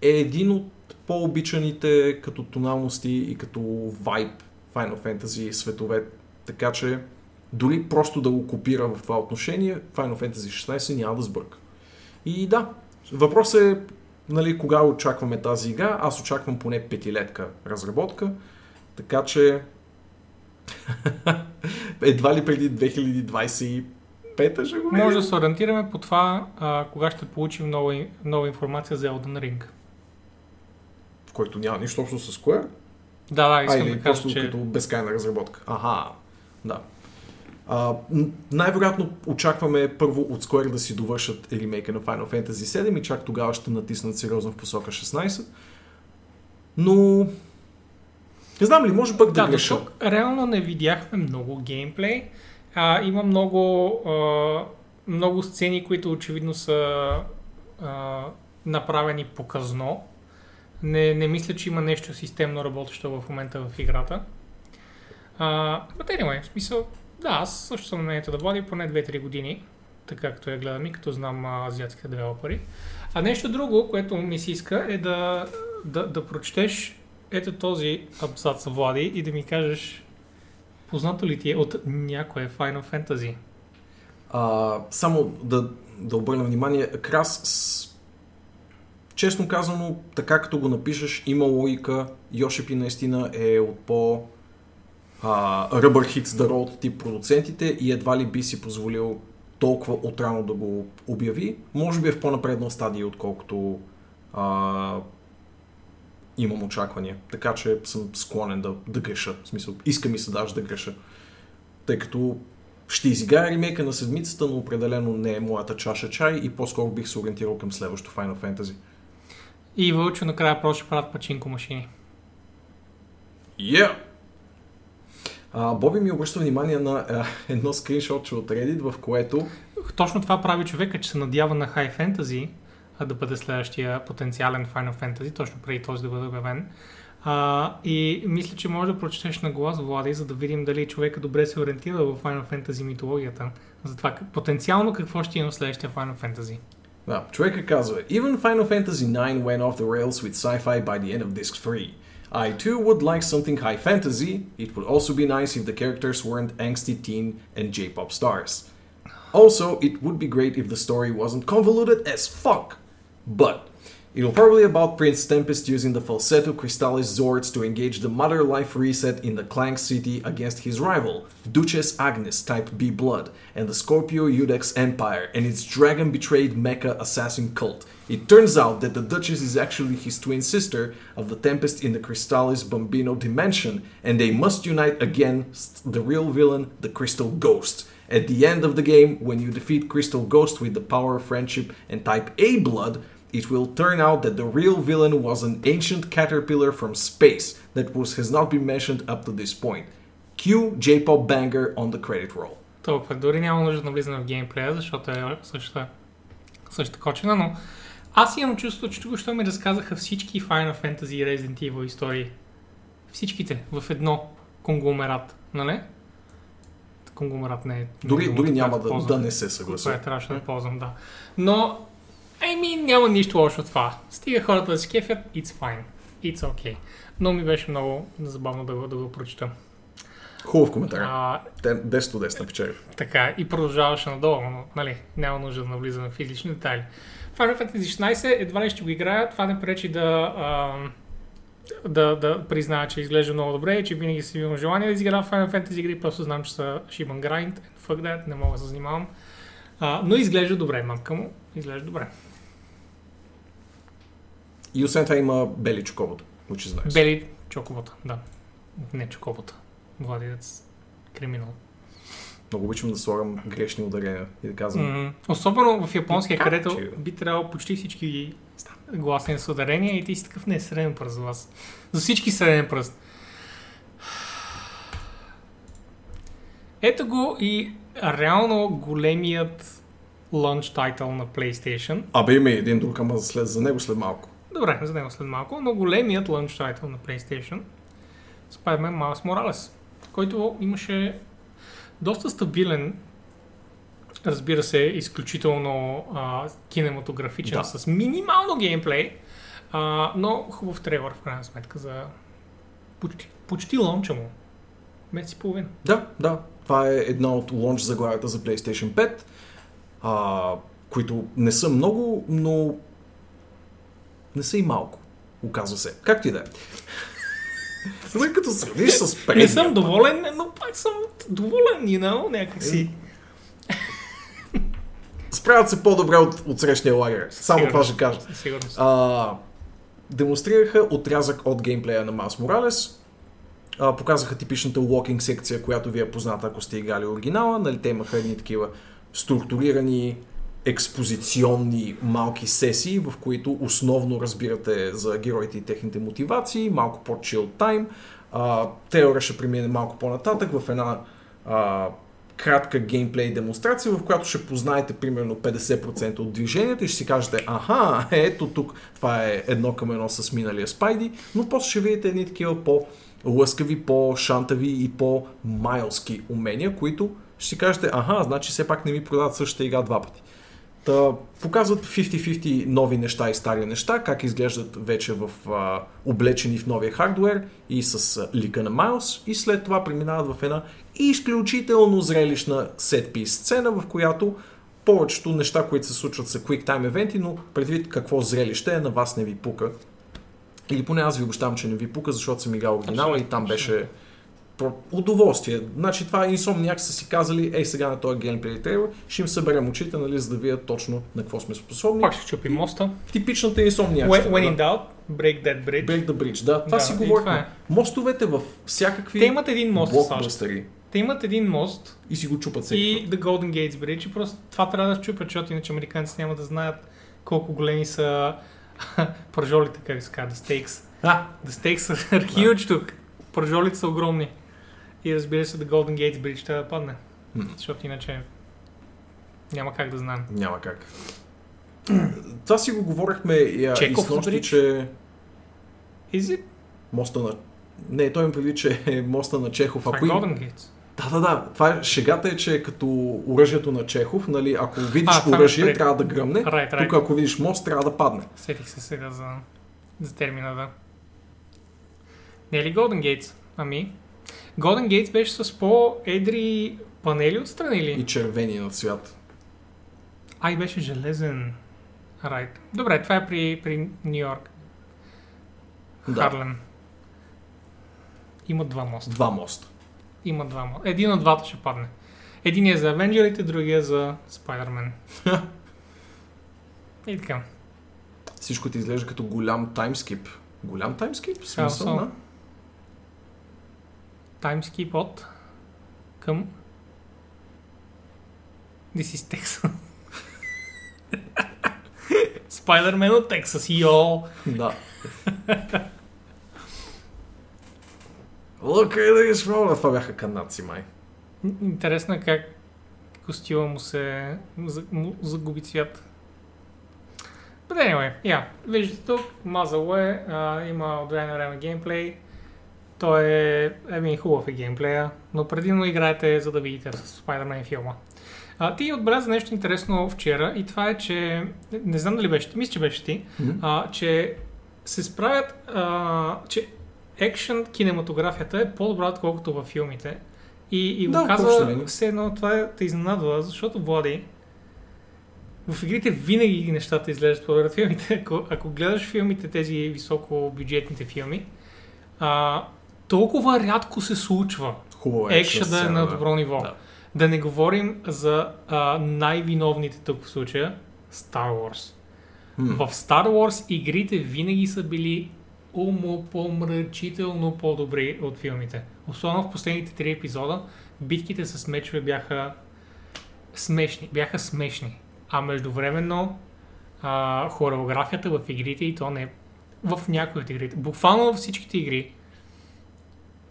е един от по-обичаните като тоналности и като вайб Final Fantasy светове, така че дори просто да го копира в това отношение, Final Fantasy 16 няма да сбърка. И да, въпросът е нали, кога очакваме тази игра. Аз очаквам поне петилетка разработка, така че едва ли преди 2025 ще го видим. може да се ориентираме по това, а, кога ще получим нова, нова информация за Elden Ring. Който няма нищо общо с Square. Да, да, А, искам или да кажа, просто че... като безкрайна разработка. Аха, да. А, най-вероятно очакваме първо от Square да си довършат ремейка на Final Fantasy 7 и чак тогава ще натиснат сериозно в посока 16. Но... Не знам ли, може пък да, Да, греша. тук реално не видяхме много геймплей. А, има много, а, много сцени, които очевидно са а, направени показно. Не, не мисля, че има нещо системно работещо в момента в играта. А, anyway, в смисъл, да, аз също съм на мнението да води поне 2-3 години, така както я гледам и като знам а, азиатските девелопери. А нещо друго, което ми се иска е да, да, да прочетеш ето този абзац, Влади, и да ми кажеш познато ли ти е от някое Final Fantasy? А, само да, да обърна внимание, Крас, с... честно казано, така като го напишеш, има логика. Йошипи наистина е от по а, Rubber Hits the Road тип продуцентите и едва ли би си позволил толкова отрано да го обяви. Може би е в по-напредна стадия, отколкото а, имам очаквания. Така че съм склонен да, да греша. В смисъл, иска ми се даже да греша. Тъй като ще изиграя ремейка на седмицата, но определено не е моята чаша чай и по-скоро бих се ориентирал към следващото Final Fantasy. И Вълчо накрая просто ще правят пачинко машини. Yeah! А, Боби ми обръща внимание на а, едно скриншотче от Reddit, в което Точно това прави човека, че се надява на High Fantasy, да бъде следващия потенциален Final Fantasy, точно преди този да бъде обявен. А, и мисля, че може да прочетеш на глас, Влади, за да видим дали човека добре се ориентира в Final Fantasy митологията. За това потенциално какво ще има следващия Final Fantasy. Да, човека казва Even Final Fantasy IX went off the rails with sci-fi by the end of Disc 3. I too would like something high fantasy. It would also be nice if the characters weren't angsty teen and J-pop stars. Also, it would be great if the story wasn't convoluted as fuck. But it'll probably about Prince Tempest using the falsetto Crystallis Zords to engage the Mother Life reset in the Clank City against his rival, Duchess Agnes Type B Blood, and the Scorpio Udex Empire and its dragon betrayed mecha assassin cult. It turns out that the Duchess is actually his twin sister of the Tempest in the Crystallis Bambino dimension, and they must unite against the real villain, the Crystal Ghost. At the end of the game, when you defeat Crystal Ghost with the power of friendship and Type A blood, it will turn out that the real villain was an ancient caterpillar from space that was, has not been mentioned up to this point. Cue J-pop banger on the credit roll. Толкова. Дори няма нужда да навлизаме в геймплея, защото е същата, същата кочина, но аз имам чувство, че тук що ми разказаха всички Final Fantasy и Resident Evil истории. Всичките в едно конгломерат, нали? Конгломерат не е. Дори, дори няма да, ползвам. да не се Това съглася. е трябваше да ползвам, да. Но, еми, няма нищо лошо от това. Стига хората да се кефят, it's fine. It's okay. Но ми беше много забавно да го, да го прочета. Хубав коментар. А, Те- 10 от 10 на печели. така, и продължаваше надолу, но, нали, няма нужда да навлизаме в излишни детайли. Final Fantasy 16 едва ли ще го играя, това не пречи да, а, да, да призная, че изглежда много добре и че винаги си имам желание да изиграя Final Fantasy игри, просто знам, че са шибан грайнд, fuck that, не мога да се занимавам. А, но изглежда добре, мамка му, изглежда добре. И освен това има бели чоковото, which is nice. Бели чоковата, да. Не чоковата. Владец криминал. Много обичам да слагам грешни ударения и да казвам. М, Особено в японския, където би трябвало почти всички гласни с ударения и ти си такъв не е среден пръст за вас. За всички среден пръст. Ето го и реално големият лънч тайтъл на PlayStation. Абе има и един друг, ама след, за него след малко. Добре, за него след малко, но големият лънч тайтъл на PlayStation Spider-Man Miles Morales, който имаше доста стабилен, разбира се, изключително а, кинематографичен, Да. с минимално геймплей, а, но хубав трейлър в крайна сметка за почти, почти лонча му. Месец и половина. Да, да. Това е една от лонч заглавията за PlayStation 5, а, които не са много, но не са и малко. Оказва се. Както и да е. Добре, като сравниш с предния. Не съм доволен, но пак съм доволен, you know, някакси. Справят се по-добре от, от срещния лагер. Само Сигурно. това ще кажа. А, демонстрираха отрязък от геймплея на Miles Morales. А, показаха типичната walking секция, която ви е позната, ако сте играли оригинала. Нали, те имаха едни такива структурирани експозиционни малки сесии, в които основно разбирате за героите и техните мотивации, малко по-чил тайм. Теора ще премине малко по-нататък в една а, кратка геймплей демонстрация, в която ще познаете примерно 50% от движението и ще си кажете, аха, ето тук, това е едно към едно с миналия Спайди, но после ще видите едни такива по-лъскави, по-шантави и по-майлски умения, които ще си кажете, аха, значи все пак не ми продават същата игра два пъти. Та, показват 50-50 нови неща и стари неща, как изглеждат вече в а, облечени в новия хардвер и с а, лика на Майлз и след това преминават в една изключително зрелищна сетпис сцена, в която повечето неща, които се случват са quick time евенти, но предвид какво зрелище е, на вас не ви пука. Или поне аз ви обещавам, че не ви пука, защото съм играл оригинала и там беше Удоволствие. Значи това Insomniac са си казали, ей сега на този геймплей трейлер, ще им съберем очите, нали, за да видят точно на какво сме способни. Пак ще чупи моста. Типичната Insomniac. When, when in doubt, break that bridge. Break the Bridge, да. Това Да, си и говорихме. е. Мостовете в всякакви Те имат един мост блокбъстъри Те имат един мост и си го чупат всеки и The Golden Gates Bridge и просто това трябва да щупят, защото иначе американците няма да знаят колко големи са пържолите, как се казва, the stakes. А, The stakes are huge тук. Пържолите са огромни. И разбира се, The Golden Gates Bridge трябва да падне. М. Защото иначе няма как да знаем. няма как. Това си го говорихме и, а, и с нощи, че Is it? моста на... Не, той ми преди, че е моста на Чехов. Е Ако им... Да, да, да. Това е, шегата е, че е като оръжието на Чехов. Нали, ако видиш А, оръжие, спре. трябва да гръмне. Right, right. Тук ако видиш мост, трябва да падне. Сетих се сега за, за термина, да. Не е ли Golden Gates? Ами, Golden Gates беше с по-едри панели отстрани И ли? червени на цвят. Ай, беше железен. Right. Добре, това е при, при Нью Йорк. Да. Харлем. Има два моста. Два моста. Има два моста. Един от двата ще падне. Един е за Авенджерите, другия е за Спайдермен. И така. Всичко ти изглежда като голям таймскип. Голям таймскип? Смисъл, How so? да? Таймскип от към This is Texas. Спайдермен от Тексас, йо! Да. Look at this roller. Това бяха канадци, май. Интересно е как костюма му се му загуби цвят. But anyway, yeah, виждате тук, мазало е, а, има от време на време геймплей. Той е, еми, хубав е геймплея, но предимно играете за да видите с Spider-Man филма. А, ти отбеляза нещо интересно вчера и това е, че, не знам дали беше, мисля, че беше ти, а, че се справят, а, че екшен кинематографията е по-добра, отколкото във филмите. И, и го Да, каза линии. все едно, това е- те изненадва, защото Влади, в игрите винаги нещата изглеждат по-добре от филмите. Ако, ако гледаш филмите, тези високобюджетните филми, а, толкова рядко се случва Хубаво е. да е на добро ниво. Да. Да не говорим за а, най-виновните тук в случая Star Wars. М. В Star Wars игрите винаги са били умопомрачително по-добри от филмите. Особено в последните три епизода, битките с мечове бяха смешни. Бяха смешни. А междувременно а, хореографията в игрите и то не в някои от игрите, буквално във всичките игри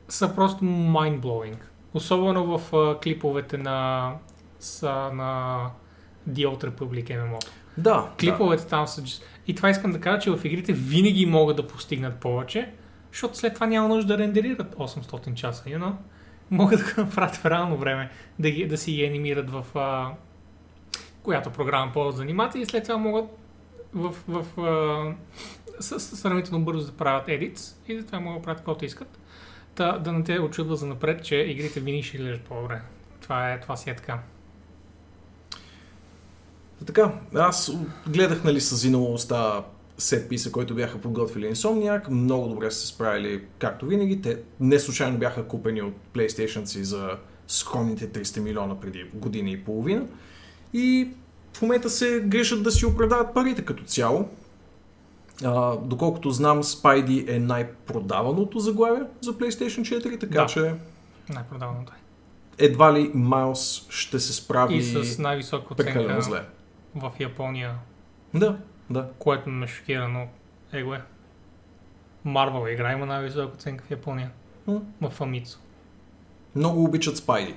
са просто mind-blowing. Особено в а, клиповете на, са, на The Old Republic MMO. Да. Клиповете там са... И това искам да кажа, че в игрите винаги могат да постигнат повече, защото след това няма нужда да рендерират 800 часа, you know? Могат да го направят в реално време, да, ги, да си ги анимират в а, която програма ползват за анимация и след това могат в, в а, сравнително бързо да правят edits и затова могат да правят каквото искат. Та, да не те очудва за напред, че игрите винаги ще изглеждат по-добре. Това, е, това си е така. Така, аз гледах нали с зиналостта сет писа, който бяха подготвили Insomniac. Много добре са се справили, както винаги. Те не случайно бяха купени от PlayStation си за скромните 300 милиона преди година и половина. И в момента се грижат да си оправдават парите като цяло. А, доколкото знам, Spidey е най-продаваното заглавие за PlayStation 4, така Да. че Най-продаваното е. едва ли Майлз ще се справи И с най-висока прекалено оценка зле. В Япония, Да, да. което ме шокира, но его е. Marvel игра има най-висока оценка в Япония. М. В Famitsu. Много обичат Спайди.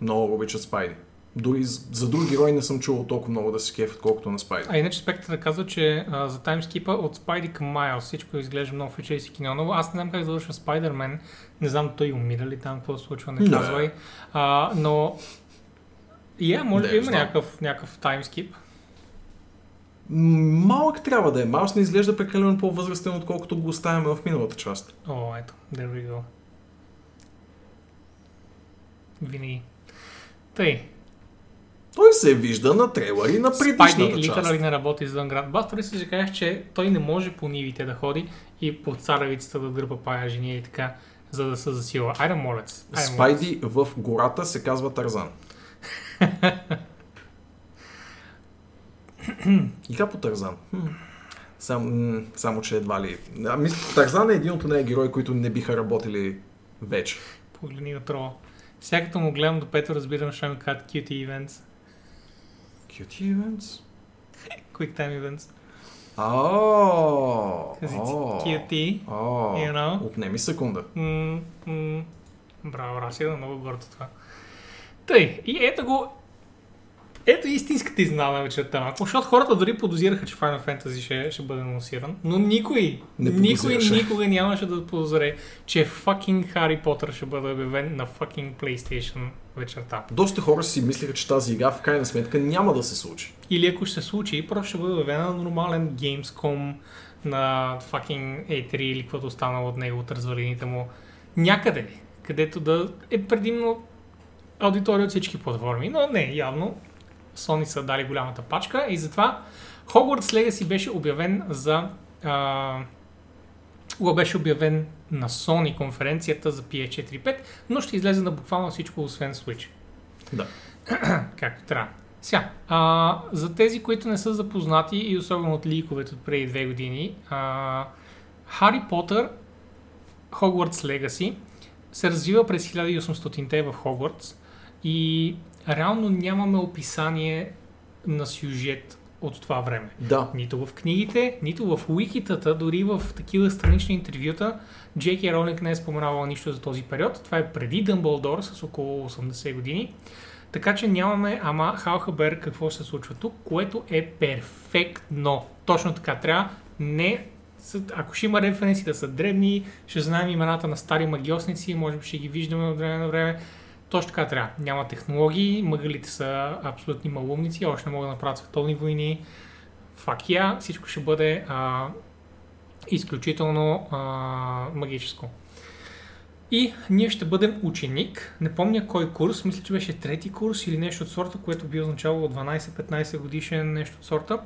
Много обичат Спайди. Дори за други герои не съм чувал толкова много да се кефят, колкото на Спайди. А иначе спектът да казва, че а, за таймскипа от Спайди към Майлз всичко изглежда много фичейски киноново. Аз не знам как завършва Спайдермен. Не знам той умира ли там, какво се случва, не Не. казвай. А, но... Я, може Не би има някакъв, някакъв таймскип. Малък трябва да е. Малък не изглежда прекалено по-възрастен, отколкото го оставяме в миналата част. О, ето, there we go. Винаги. Тъй, Той се вижда на трейлери на Спайди предишната част. литерали не работи извън град. Бастори си казах, че той не може по нивите да ходи и по царевицата да дърпа пая жени и така. за да се засила. Айде, се. Спайди в гората се казва Тарзан. Игра по Тарзан. Сам, само, че едва ли. А, мисля, Тарзан е един от тези герои, които не биха работили вече. Погледни на трола. Сега като му гледам до пето, разбирам, ще ми кажат QT events. Cutie Events? Quick time events. It's аоо, QT. аоо. you know? Отнеми секунда. М, м. Браво, Раси, да много гордо това. Тъй, и ето го. Ето истинската изненада на вечерта. Ако, защото хората дори подозираха, че Final Fantasy ще, ще бъде анонсиран, но никой, Не никой никога нямаше да подозре, че fucking Хари Потър ще бъде обявен на fucking PlayStation вечерта. Доста хора си мислиха, че тази игра в крайна сметка няма да се случи. Или ако ще се случи, просто ще бъде обявена на нормален Gamescom, на fucking E3 или каквото останало от него, от развалините му. Някъде, където да е предимно аудитория от всички платформи. Но не, явно Sony са дали голямата пачка и затова Hogwarts Legacy беше обявен за... А, беше обявен на Sony конференцията за PS4 5, но ще излезе на буквално всичко, освен Switch Да. както трябва. Сега, а, за тези, които не са запознати и особено от ликовете от преди две години, а, Хари Потър Hogwarts Legacy се развива през 1800-те в Хогвартс и реално нямаме описание на сюжет от това време. Да. Нито в книгите, нито в уикитата, дори в такива странични интервюта, Джеки Ролинг не е споменавал нищо за този период. Това е преди Дъмбълдор с около 80 години. Така че нямаме ама халхабер какво се случва тук, което е перфектно. Точно така трябва. Не, ако ще има референси да са дребни, ще знаем имената на стари магиосници, може би ще ги виждаме от време на време. Точно така трябва. Няма технологии, мъгалите са абсолютни малумници, още не могат да направят световни войни. Фак я, всичко ще бъде а, изключително а, магическо. И ние ще бъдем ученик. Не помня кой курс, мисля, че беше трети курс или нещо от сорта, което би означавало 12-15 годишен нещо от сорта.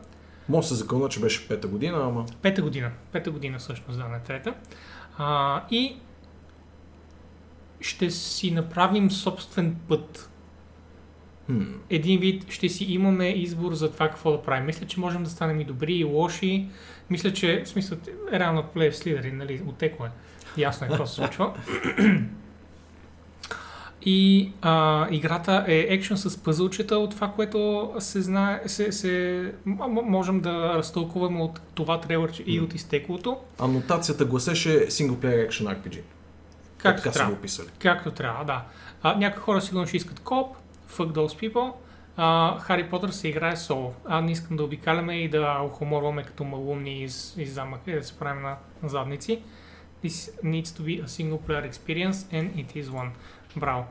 Може се закълна, че беше пета година, ама... Пета година. Пета година всъщност, да, не трета. А, и ще си направим собствен път. Хм. Един вид ще си имаме избор за това какво да правим. Мисля, че можем да станем и добри, и лоши. Мисля, че в смисъл, е реално плей в Слидери, нали, отекло е. Ясно е какво се случва. И а, играта е екшен с пъзълчета от това, което се знае, се, се, можем да разтълкуваме от това трейлърче и от изтеклото, Анотацията гласеше Single Player Action RPG. Както така са трябва. го описали. Както трябва, да. А, някои хора сигурно ще искат коп, fuck those people. А, Хари Потър се играе соло. А не искам да обикаляме и да охоморваме като малумни из, из замъка и да се правим на, на задници. This needs to be a single player experience and it is one. Браво.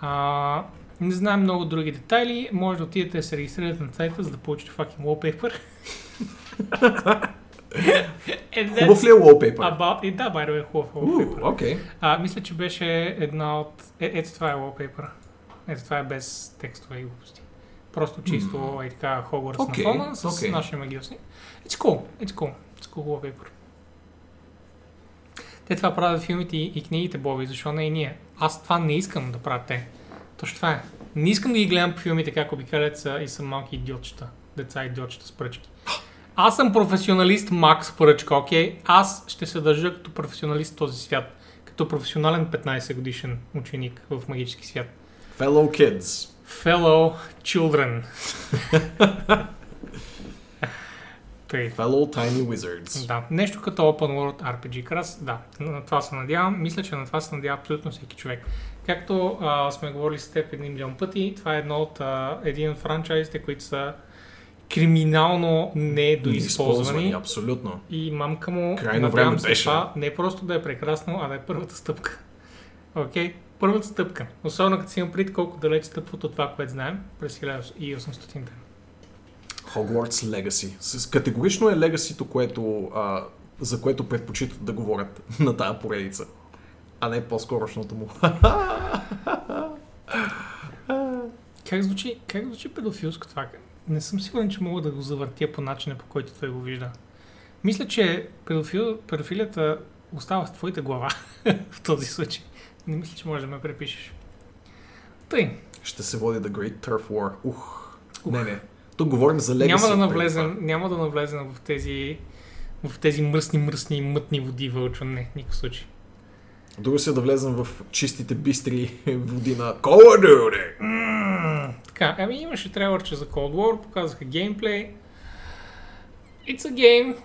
А, не знаем много други детайли. Може да отидете да се регистрирате на сайта, за да получите fucking wallpaper. Хубав ли е wallpaper? About... И да, by the way, хубав е wallpaper. окей. А, мисля, че беше една от... Е, ето това е wallpaper. Ето това е без текстове и глупости. Просто чисто М. е така Hogwarts Окей, на фона с окей. нашия магиосни. It's cool, it's cool, it's cool wallpaper. Те това правят филмите и, и книгите, Боби, защо не и ние? Аз това не искам да правят те. Точно това е. Не искам да ги гледам по филмите как обикалят са и са малки идиотчета. Деца идиотчета с пръчки. Аз съм професионалист Макс Пръчка, окей? Аз ще се държа като професионалист в този свят. Като професионален 15 годишен ученик в магически свят. Fellow kids. Fellow children. Тъй. Fellow tiny wizards. Да, нещо като Open World RPG. Крас, да, на това се надявам. Мисля, че на това се надява абсолютно всеки човек. Както а, сме говорили с теб един милион пъти, това е едно от, а, един от франчайзите, които са криминално недоизползвани. Абсолютно. И мамка му, Крайно време се беше. това не просто да е прекрасно, а да е първата стъпка. Окей? Първата стъпка. Особено като си имам пред колко далеч стъпват от това, което знаем през 1800-те. Hogwarts Legacy. Категорично е легасито, което, а, за което предпочитат да говорят на тая поредица. А не по-скорошното му. Как звучи, как звучи педофилско това? Не съм сигурен, че мога да го завъртя по начина, по който той го вижда. Мисля, че педофил, педофилията остава в твоята глава в този случай. Не мисля, че можеш да ме препишеш. Тъй, Ще се води The Great Turf War. Ух. Не, не. Тук говорим за Legacy. няма да, навлезем, няма да навлезем в тези в тези мръсни, мръсни и мътни води вълчо. Не, никакъв случай. Друго си е да влезем в чистите бистри води на Call of Duty. М, Така, ами имаше трейлърче за Cold War, показаха геймплей. It's a game.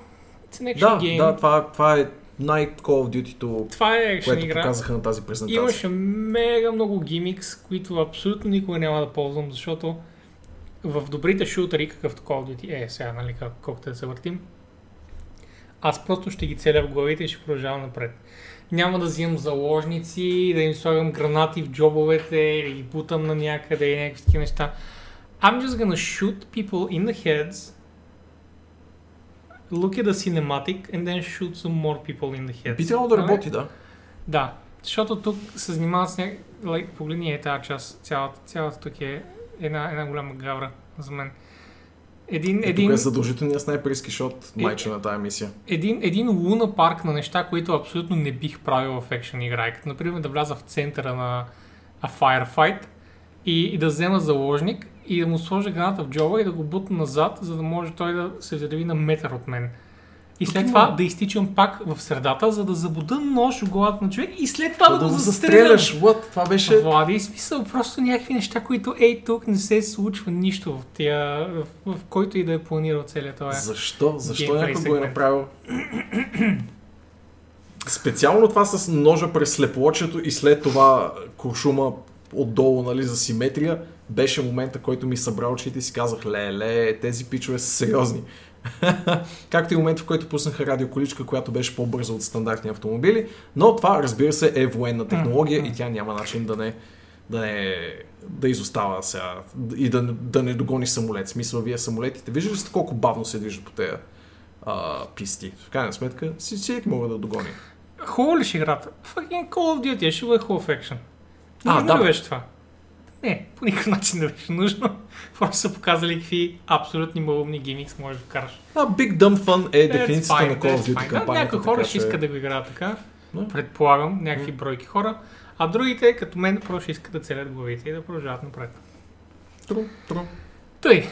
It's an action Да, game. да, това, това е най-Call of Duty-то, Това е което игра. показаха на тази презентация. Имаше мега много гимикс, които абсолютно никога няма да ползвам, защото в добрите шутери, какъвто Call of Duty е сега, нали, колкото да се въртим, аз просто ще ги целя в главите и ще продължавам напред. Няма да взимам заложници, да им слагам гранати в джобовете или ги бутам на някъде и някакви такива неща. I'm just gonna shoot people in the heads, look at the cinematic and then shoot some more people in the heads. Би трябвало да работи, да. Да, защото тук се занимават с някакви... Like, погледни е тази част, цялата, цялата тук е една, една голяма гавра за мен. Един, Е, един, Тук е задължителният снайперски шот, Е, майче на тази мисия. един, един луна парк на неща, които абсолютно не бих правил в екшен игра. Като, например, да вляза в центъра на a firefight и, и да взема заложник и да му сложа граната в джоба и да го бутна назад, за да може той да се взриви на метър от мен. И след това да изтичам пак в средата, за да забуда нож главата на човек и след това Да, да, го застреляш, what? Това беше... Влади, смисъл, просто някакви неща, които ей тук не се случва нищо в, тия, в, в който и да е планирал целият този. Защо? Защо някой го е направил? Специално това с ножа през слепоочето и след това куршума отдолу нали, за симетрия беше момента, който ми събра очите и си казах, ле, тези пичове са сериозни. Както и момент, в който пуснаха радиоколичка, която беше по-бърза от стандартни автомобили, но това, разбира се, е военна технология и тя няма начин да не, да не да изостава сега и да, да не догони самолет. Смисъл, вие самолетите, виждали ли сте колко бавно се движат по тези а, писти? В крайна сметка, всеки мога да догони. Хубаво ли ще играта? Fucking Call of Duty, ще бъде хубав екшен. А, Нужно да, беше това? Не, по никакъв начин не беше нужно. Просто са показали какви абсолютни малумни гимикс можеш да вкараш. А Big Dumb Fun е дефиницията на Call of Duty кампанията. Някои хора ще искат да го играят така. Да. Предполагам, някакви бройки хора. А другите, като мен, просто ще искат да целят главите и да продължават напред. True, true. Тъй,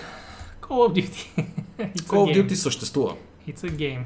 Call of Duty. Call of. Duty съществува. It's a game.